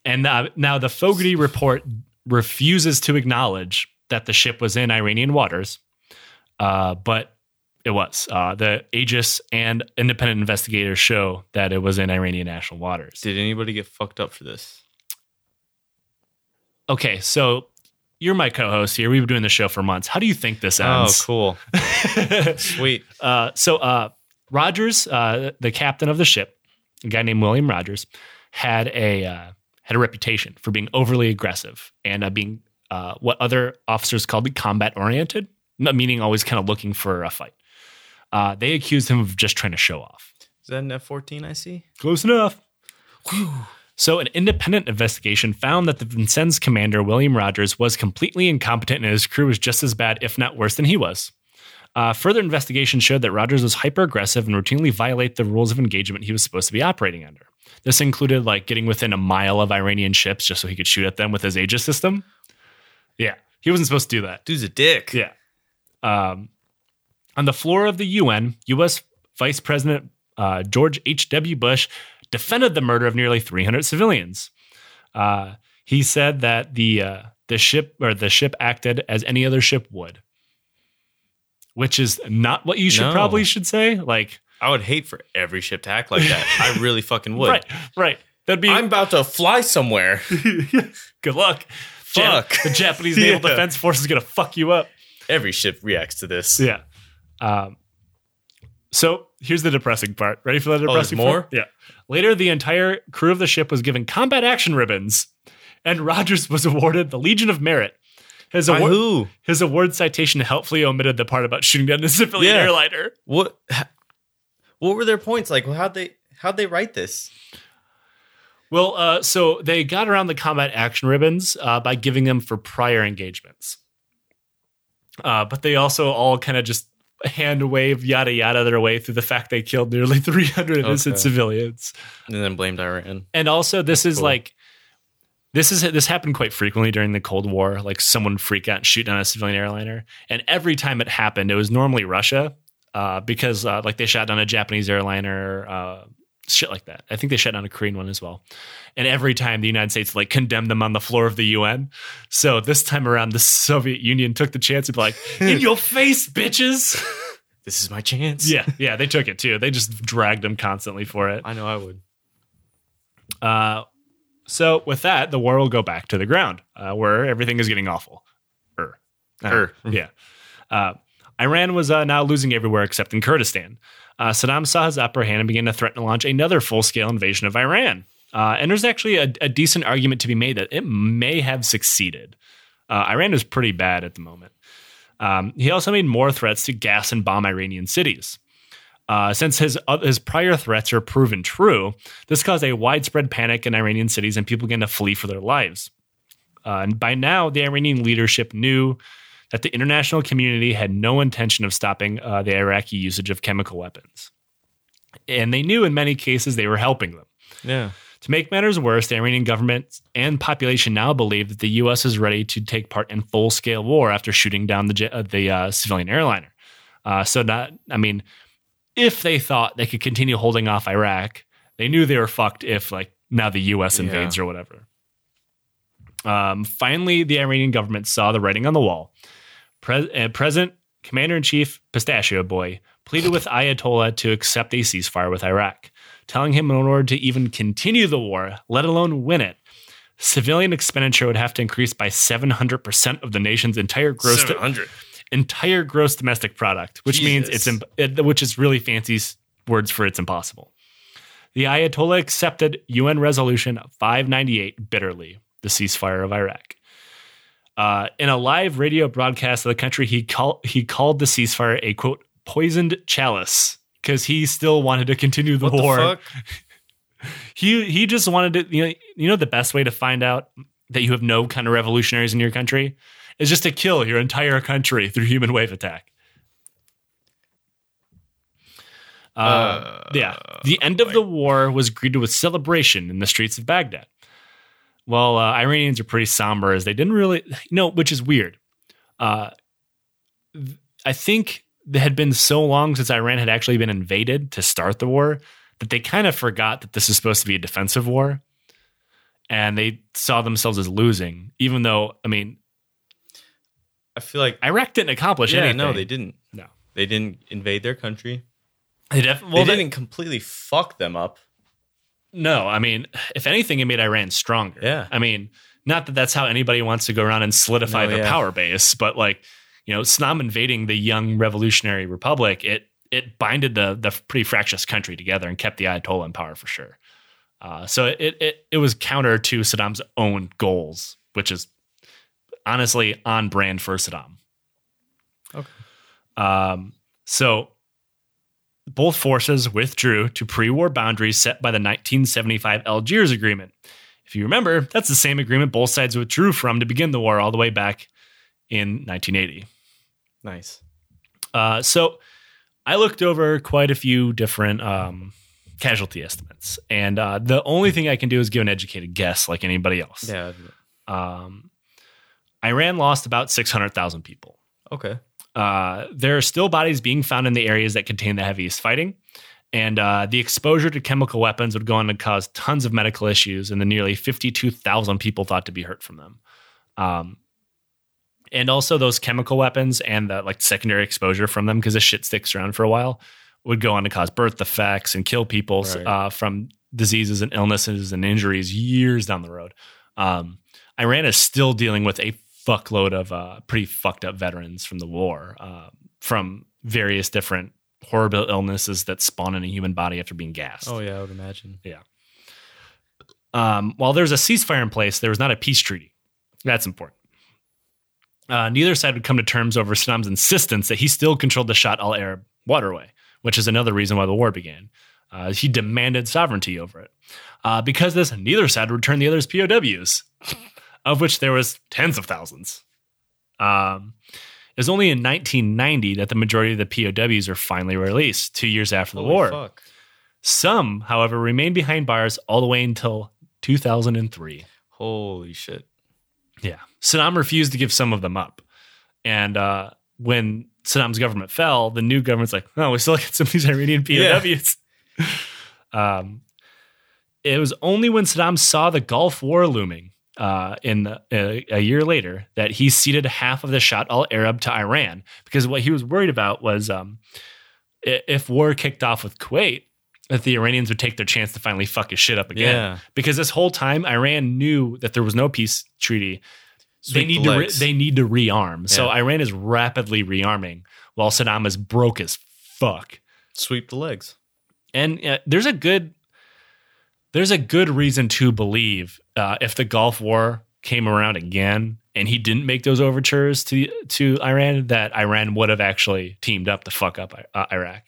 And uh, now the Fogarty report refuses to acknowledge that the ship was in Iranian waters, uh, but it was. Uh, the Aegis and independent investigators show that it was in Iranian national waters. Did anybody get fucked up for this? Okay, so you're my co-host here. We've been doing the show for months. How do you think this ends? Oh, cool. Sweet. Uh, so uh, Rogers, uh, the captain of the ship, a guy named William Rogers, had a uh, had a reputation for being overly aggressive and uh, being uh, what other officers called combat oriented, meaning always kind of looking for a fight. Uh, they accused him of just trying to show off. Is that an F 14 I see? Close enough. So, an independent investigation found that the Vincennes commander, William Rogers, was completely incompetent and his crew was just as bad, if not worse, than he was. Uh, further investigation showed that Rogers was hyper aggressive and routinely violate the rules of engagement he was supposed to be operating under. This included like getting within a mile of Iranian ships just so he could shoot at them with his Aegis system. Yeah, he wasn't supposed to do that. Dude's a dick. Yeah. Um, on the floor of the UN, U.S. Vice President uh, George H.W. Bush defended the murder of nearly 300 civilians. Uh, he said that the uh, the ship or the ship acted as any other ship would, which is not what you should No. probably should say. Like, I would hate for every ship to act like that. I really fucking would. right, right. That'd be I'm about to fly somewhere. good luck. Jap- Fuck. the Japanese Naval Yeah. Defense Force is gonna fuck you up. Every ship reacts to this. Yeah. Um, so here's the depressing part. Ready for the there's depressing more? part? Yeah. Later, the entire crew of the ship was given combat action ribbons, and Rogers was awarded the Legion of Merit. His award, his award citation helpfully omitted the part about shooting down a civilian Yeah. airliner. What? What were their points? Like, how'd they how'd they write this? Well, uh, so they got around the combat action ribbons uh, by giving them for prior engagements. Uh, but they also all kind of just hand wave yada yada their way through the fact they killed nearly 300 innocent Okay. civilians. And then blamed Iran. And also, this is cool. like this is this happened quite frequently during the Cold War. Like someone freak out and shoot down a civilian airliner, and every time it happened, it was normally Russia uh, because uh, like they shot down a Japanese airliner uh, shit like that. I think they shut down a Korean one as well. And every time the United States like condemned them on the floor of the UN. So this time around, the Soviet Union took the chance to be like, in your face, bitches. This is my chance. yeah, yeah, they took it too. They just dragged them constantly for it. I know I would. Uh, so with that, the war will go back to the ground, uh, where everything is getting awful. Er, Er. yeah. Uh, Iran was uh, now losing everywhere except in Kurdistan. Uh, Saddam saw his upper hand and began to threaten to launch another full-scale invasion of Iran. Uh, and there's actually a, a decent argument to be made that it may have succeeded. Uh, Iran is pretty bad at the moment. Um, he also made more threats to gas and bomb Iranian cities. Uh, since his uh, his prior threats are proven true, this caused a widespread panic in Iranian cities, and people began to flee for their lives. Uh, and by now, the Iranian leadership knew that the international community had no intention of stopping uh, the Iraqi usage of chemical weapons, and they knew in many cases they were helping them. Yeah. To make matters worse, the Iranian government and population now believe that the U.S. is ready to take part in full scale war after shooting down the uh, the uh, civilian airliner. Uh, so, not I mean, if they thought they could continue holding off Iraq, they knew they were fucked. If like now the U.S. invades or whatever. Um, finally, the Iranian government saw the writing on the wall. Pre- uh, President Commander in Chief Pistachio Boy pleaded with Ayatollah to accept a ceasefire with Iraq, telling him in order to even continue the war, let alone win it, civilian expenditure would have to increase by 700% of the nation's entire gross hundred. entire gross domestic product, which means it's imp- it, which is really fancy words for it's impossible. The Ayatollah accepted UN Resolution 598 bitterly, the ceasefire of Iraq. Uh, in a live radio broadcast of the country, he called he called the ceasefire a quote poisoned chalice because he still wanted to continue the What war. the fuck? He he just wanted to you know you know the best way to find out that you have no kind of revolutionaries in your country is just to kill your entire country through human wave attack. Uh, Uh, yeah, the end of the war was greeted with celebration in the streets of Baghdad. Well, uh, Iranians are pretty somber as they didn't really, you know, which is weird. Uh, th- I think it had been so long since Iran had actually been invaded to start the war that they kind of forgot that this is supposed to be a defensive war. And they saw themselves as losing, even though, I mean, I feel like Iraq didn't accomplish yeah, anything. no, they didn't. No. They didn't invade their country. They def- well, they they- didn't completely fuck them up. No, I mean, if anything, it made Iran stronger. Yeah. I mean, not that that's how anybody wants to go around and solidify No, the yeah. power base, but like, you know, Saddam invading the young revolutionary republic, it it binded the the pretty fractious country together and kept the Ayatollah in power for sure. Uh, so it, it it was counter to Saddam's own goals, which is honestly on brand for Saddam. Okay. Um, so both forces withdrew to pre-war boundaries set by the 1975 Algiers Agreement. If you remember, that's the same agreement both sides withdrew from to begin the war all the way back in 1980. Nice. Uh, so I looked over quite a few different um, casualty estimates, and uh, the only thing I can do is give an educated guess, like anybody else. Yeah. Um, Iran lost about 600,000 people. Okay. Uh, there are still bodies being found in the areas that contain the heaviest fighting. And uh, the exposure to chemical weapons would go on to cause tons of medical issues, and the nearly 52,000 people thought to be hurt from them. Um, and also, those chemical weapons and the like secondary exposure from them, because this shit sticks around for a while, would go on to cause birth defects and kill people Right. uh, from diseases and illnesses and injuries years down the road. Um, Iran is still dealing with a fuckload of uh, pretty fucked up veterans from the war, uh, from various different horrible illnesses that spawn in a human body after being gassed. Oh yeah, I would imagine. Yeah. Um, while there's a ceasefire in place, there was not a peace treaty. That's important. Uh, neither side would come to terms over Saddam's insistence that he still controlled the Shatt al Arab waterway, which is another reason why the war began. Uh, he demanded sovereignty over it. Uh, because of this, neither side would return the other's POWs, of which there was tens of thousands. Um, it was only in 1990 that the majority of the POWs were finally released, two years after the Holy war. Fuck. Some, however, remained behind bars all the way until 2003. Holy shit. Yeah. Saddam refused to give some of them up. And uh, when Saddam's government fell, the new government's like, oh, we still got some of these Iranian Yeah. POWs. Um, it was only when Saddam saw the Gulf War looming uh, in the, a, a year later that he ceded half of the Shatt al Arab to Iran because what he was worried about was um, if war kicked off with Kuwait, that the Iranians would take their chance to finally fuck his shit up again. Yeah. Because this whole time, Iran knew that there was no peace treaty. they need the to re- they need to rearm. So Iran is rapidly rearming while Saddam is broke as fuck Sweep the legs. and uh, there's a good there's a good reason to believe uh, if the Gulf War came around again and he didn't make those overtures to to Iran that Iran would have actually teamed up to fuck up uh, Iraq.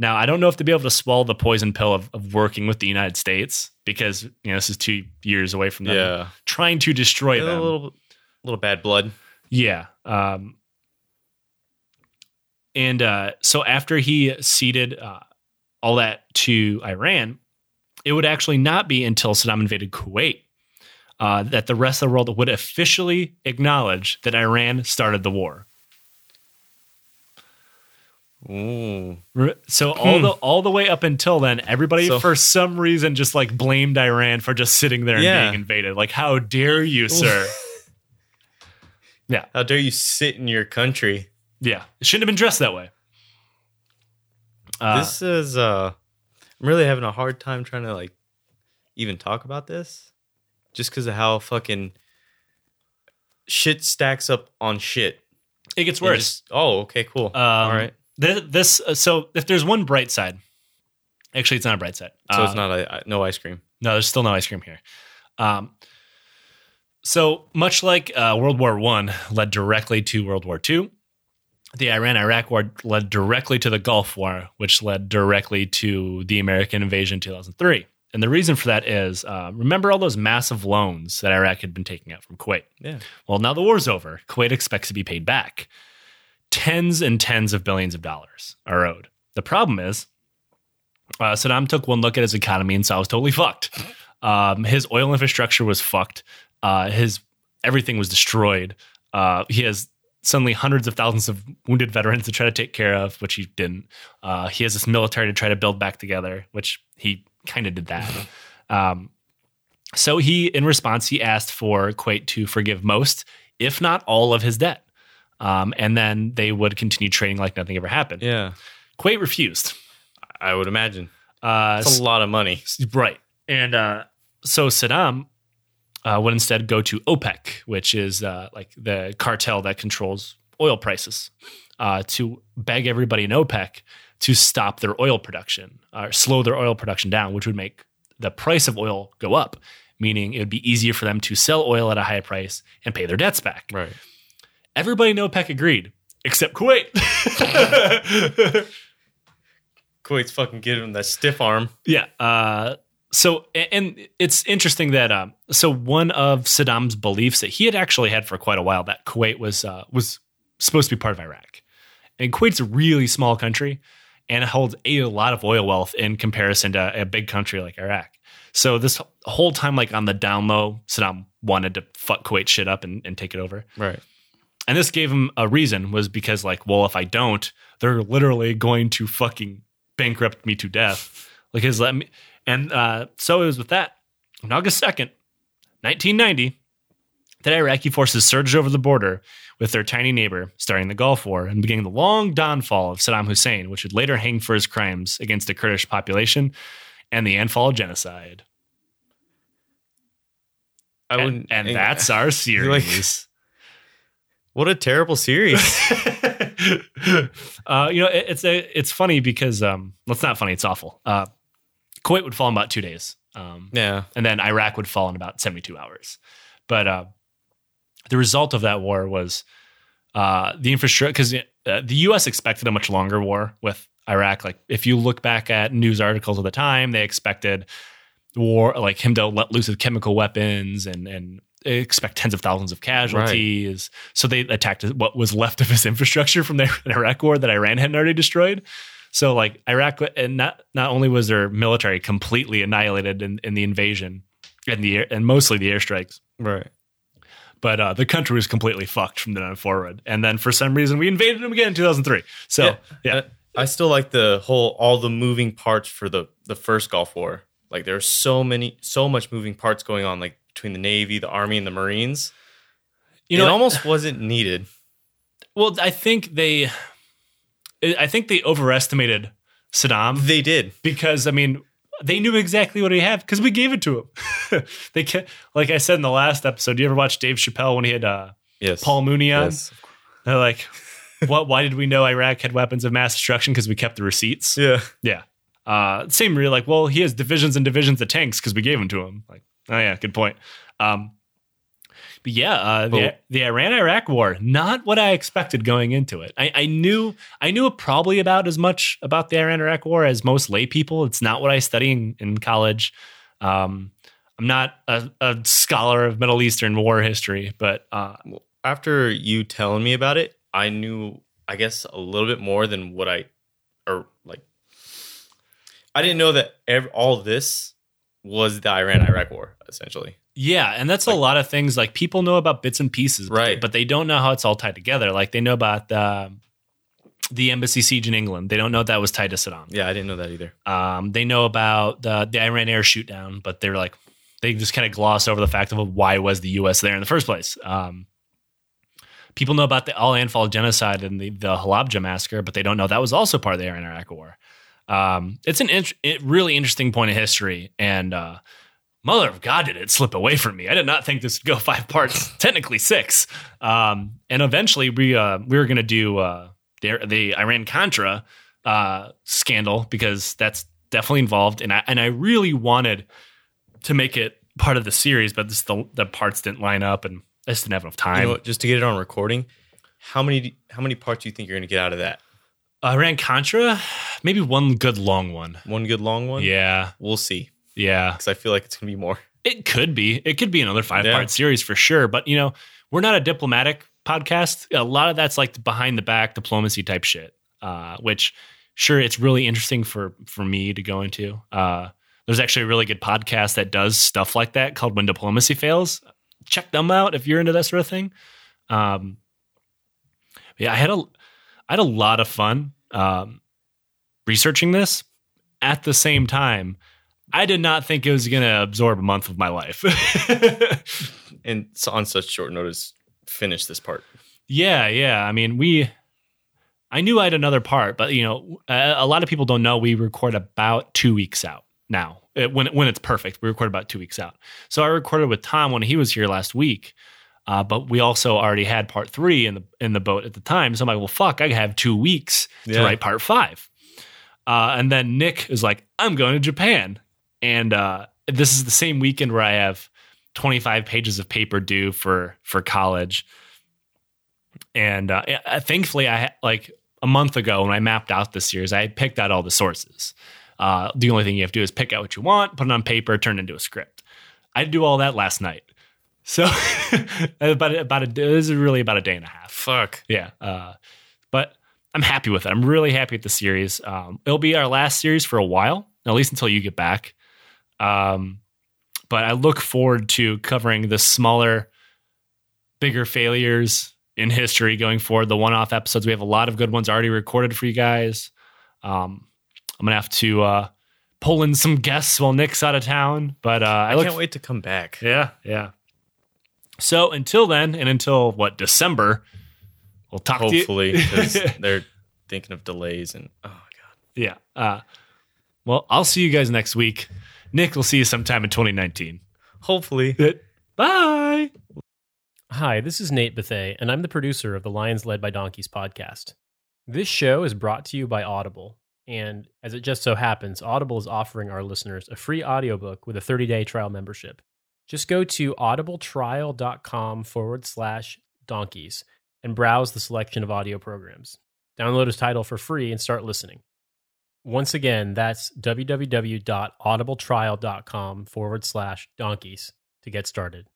Now I don't know if to be able to swallow the poison pill of, of working with the United States because you know this is two years away from them Yeah. trying to destroy a them. little, little bad blood. Yeah. Um, and uh, so after he ceded uh, all that to Iran, it would actually not be until Saddam invaded Kuwait uh, that the rest of the world would officially acknowledge that Iran started the war. Ooh. So all the all the way up until then, everybody So- for some reason just like blamed Iran for just sitting there and Yeah. being invaded. Like, how dare you, sir? yeah, How dare you sit in your country? yeah. It shouldn't have been dressed that way. Uh, this is uh I'm really having a hard time trying to like even talk about this just because of how fucking shit stacks up on shit. it gets worse. just- oh, okay, cool. Um, All right. This, this uh, so if there's one bright side, actually, it's not a bright side. So Uh, it's not a, no ice cream. No, there's still no ice cream here. Um, so much like uh, World War One led directly to World War Two, the Iran-Iraq War led directly to the Gulf War, which led directly to the American invasion in 2003. And the reason for that is, uh, remember all those massive loans that Iraq had been taking out from Kuwait. Yeah. Well, now the war's over. Kuwait expects to be paid back. Tens and tens of billions of dollars are owed. The problem is, uh, Saddam took one look at his economy and saw it was totally fucked. Um, his oil infrastructure was fucked. Uh, his everything was destroyed. Uh, he has suddenly hundreds of thousands of wounded veterans to try to take care of, which he didn't. Uh, he has this military to try to build back together, which he kind of did that. Um, so he, in response, he asked for Kuwait to forgive most, if not all, of his debt. Um, and then they would continue trading like nothing ever happened. Yeah. Kuwait refused. I would imagine. Uh, It's a lot of money. Right. And uh, so Saddam uh, would instead go to OPEC, which is uh, like the cartel that controls oil prices, uh, to beg everybody in OPEC to stop their oil production or slow their oil production down, which would make the price of oil go up, meaning it would be easier for them to sell oil at a high price and pay their debts back. Right. Everybody in OPEC agreed, except Kuwait. Kuwait's fucking giving them that stiff arm. Yeah. Uh, so, and it's interesting that um, so one of Saddam's beliefs that he had actually had for quite a while that Kuwait was uh, was supposed to be part of Iraq, and Kuwait's a really small country and it holds a lot of oil wealth in comparison to a big country like Iraq. So this whole time, like on the down low, Saddam wanted to fuck Kuwait shit up and, and take it over. Right. And this gave him a reason was because like, well, if I don't, they're literally going to fucking bankrupt me to death. Like his let me and uh, so it was with that. On August 2nd, 1990, that Iraqi forces surged over the border with their tiny neighbor, starting the Gulf War and beginning the long downfall of Saddam Hussein, which would later hang for his crimes against the Kurdish population and the Anfal genocide. I And, wouldn't. and that's our like- series. what a terrible series. uh, you know, it, it's a, it's funny because um, well, it's not funny. It's awful. Uh, Kuwait would fall in about two days, um, yeah. and then Iraq would fall in about seventy-two hours. But uh, the result of that war was uh, the infrastructure because uh, the U.S. expected a much longer war with Iraq. Like if you look back at news articles of the time, they expected war like him to let loose with chemical weapons and and expect tens of thousands of casualties. So they attacked what was left of his infrastructure from the Iraq war that Iran hadn't already destroyed. So like Iraq, and not not only was their military completely annihilated in, in the invasion and the and mostly the airstrikes, Right. but uh, the country was completely fucked from then on forward. And then for some reason we invaded them again in 2003. So yeah, Uh, I still like the whole all the moving parts for the the first Gulf War. Like there's so many, so much moving parts going on, like between the Navy, the Army, and the Marines. you know, it almost wasn't needed. well, I think they, I think they overestimated Saddam They did. because I mean they knew exactly what he had because we gave it to him. they ca like I said in the last episode. Do you ever watch Dave Chappelle when he had uh, Yes. Paul Mooney on? Yes. They're like, what? Why did we know Iraq had weapons of mass destruction? Because we kept the receipts. Yeah. Yeah. Uh, same real like, well, he has divisions and divisions of tanks because we gave them to him. Like, oh yeah, good point. Um, but yeah, uh, the, the Iran Iraq War, not what I expected going into it. I, I knew I knew probably about as much about the Iran Iraq War as most lay people. It's not what I study in, in college. Um, I'm not a, a scholar of Middle Eastern war history, but uh, After you telling me about it, I knew, I guess, a little bit more than what I, or like, I didn't know that ev- all this was the Iran Iraq War, essentially. Yeah, and that's a lot of things. Like people know about bits and pieces, Right. But they don't know how it's all tied together. Like they know about the the embassy siege in England. They don't know that was tied to Saddam. Yeah, I didn't know that either. Um, they know about the the Iran air shoot down, but they're like they just kind of gloss over the fact of why was the U.S. there in the first place. Um, people know about the Al Anfal genocide and the the Halabja massacre, but they don't know that was also part of the Iran Iraq War. Um, it's an int- it really interesting point of history, and uh, mother of God, did it slip away from me? I did not think this would go five parts, technically six. Um, and eventually, we uh, we were going to do uh, the the Iran Contra uh, scandal because that's definitely involved, and I and I really wanted to make it part of the series, but the the parts didn't line up, and I just didn't have enough You time. know just to get it on recording, how many how many parts do you think you're going to get out of that? Iran Contra, maybe one good long one. One good long one? Yeah, We'll see. Yeah. Because I feel like it's going to be more. It could be. It could be another five Yeah. part series for sure. But you know, we're not a diplomatic podcast. A lot of that's like behind the back diplomacy type shit. Uh, which sure, it's really interesting for for me to go into. Uh, there's actually a really good podcast that does stuff like that called When Diplomacy Fails. Check them out if you're into that sort of thing. Um, yeah, I had a I had a lot of fun um, researching this. At the same time, I did not think it was going to absorb a month of my life. And so on such short notice, finish this part. yeah, yeah. I mean, we. I knew I had another part, but you know, a, a lot of people don't know we record about two weeks out now. It- when when it's perfect, we record about two weeks out. So I recorded with Tom when he was here last week, uh, but we also already had part three in the in the boat at the time. So I'm like, well, fuck, I have two weeks to write part five. Uh, and then Nick is like, I'm going to Japan, and uh, this is the same weekend where I have 25 pages of paper due for for college. And uh, uh, thankfully, I like a month ago when I mapped out this series, I picked out all the sources. Uh, the only thing you have to do is pick out what you want, put it on paper, turn it into a script. I did do all that last night. So about about a this is really about a day and a half. Fuck. Yeah. Uh, but I'm happy with it. I'm really happy with the series. Um, it'll be our last series for a while, at least until you get back. Um, but I look forward to covering the smaller, bigger failures in history going forward. The one-off episodes, we have a lot of good ones already recorded for you guys. Um, I'm gonna have to uh, pull in some guests while Nick's out of town, but uh, I, I, can't wait to come back. yeah, yeah. So until then, and until what December, we'll talk Hopefully, because they're thinking of delays and oh my god. yeah. Uh, well, I'll see you guys next week. Nick we'll see you sometime in 2019. Hopefully. Bye. Hi, this is Nate Bethay, and I'm the producer of the Lions Led by Donkeys podcast. This show is brought to you by Audible, and as it just so happens, Audible is offering our listeners a free audiobook with a 30 day trial membership. Just go to audibletrial.com forward slash donkeys and browse the selection of audio programs. Download his title for free and start listening. Once again, that's www.audibletrial.com forward slash donkeys to get started.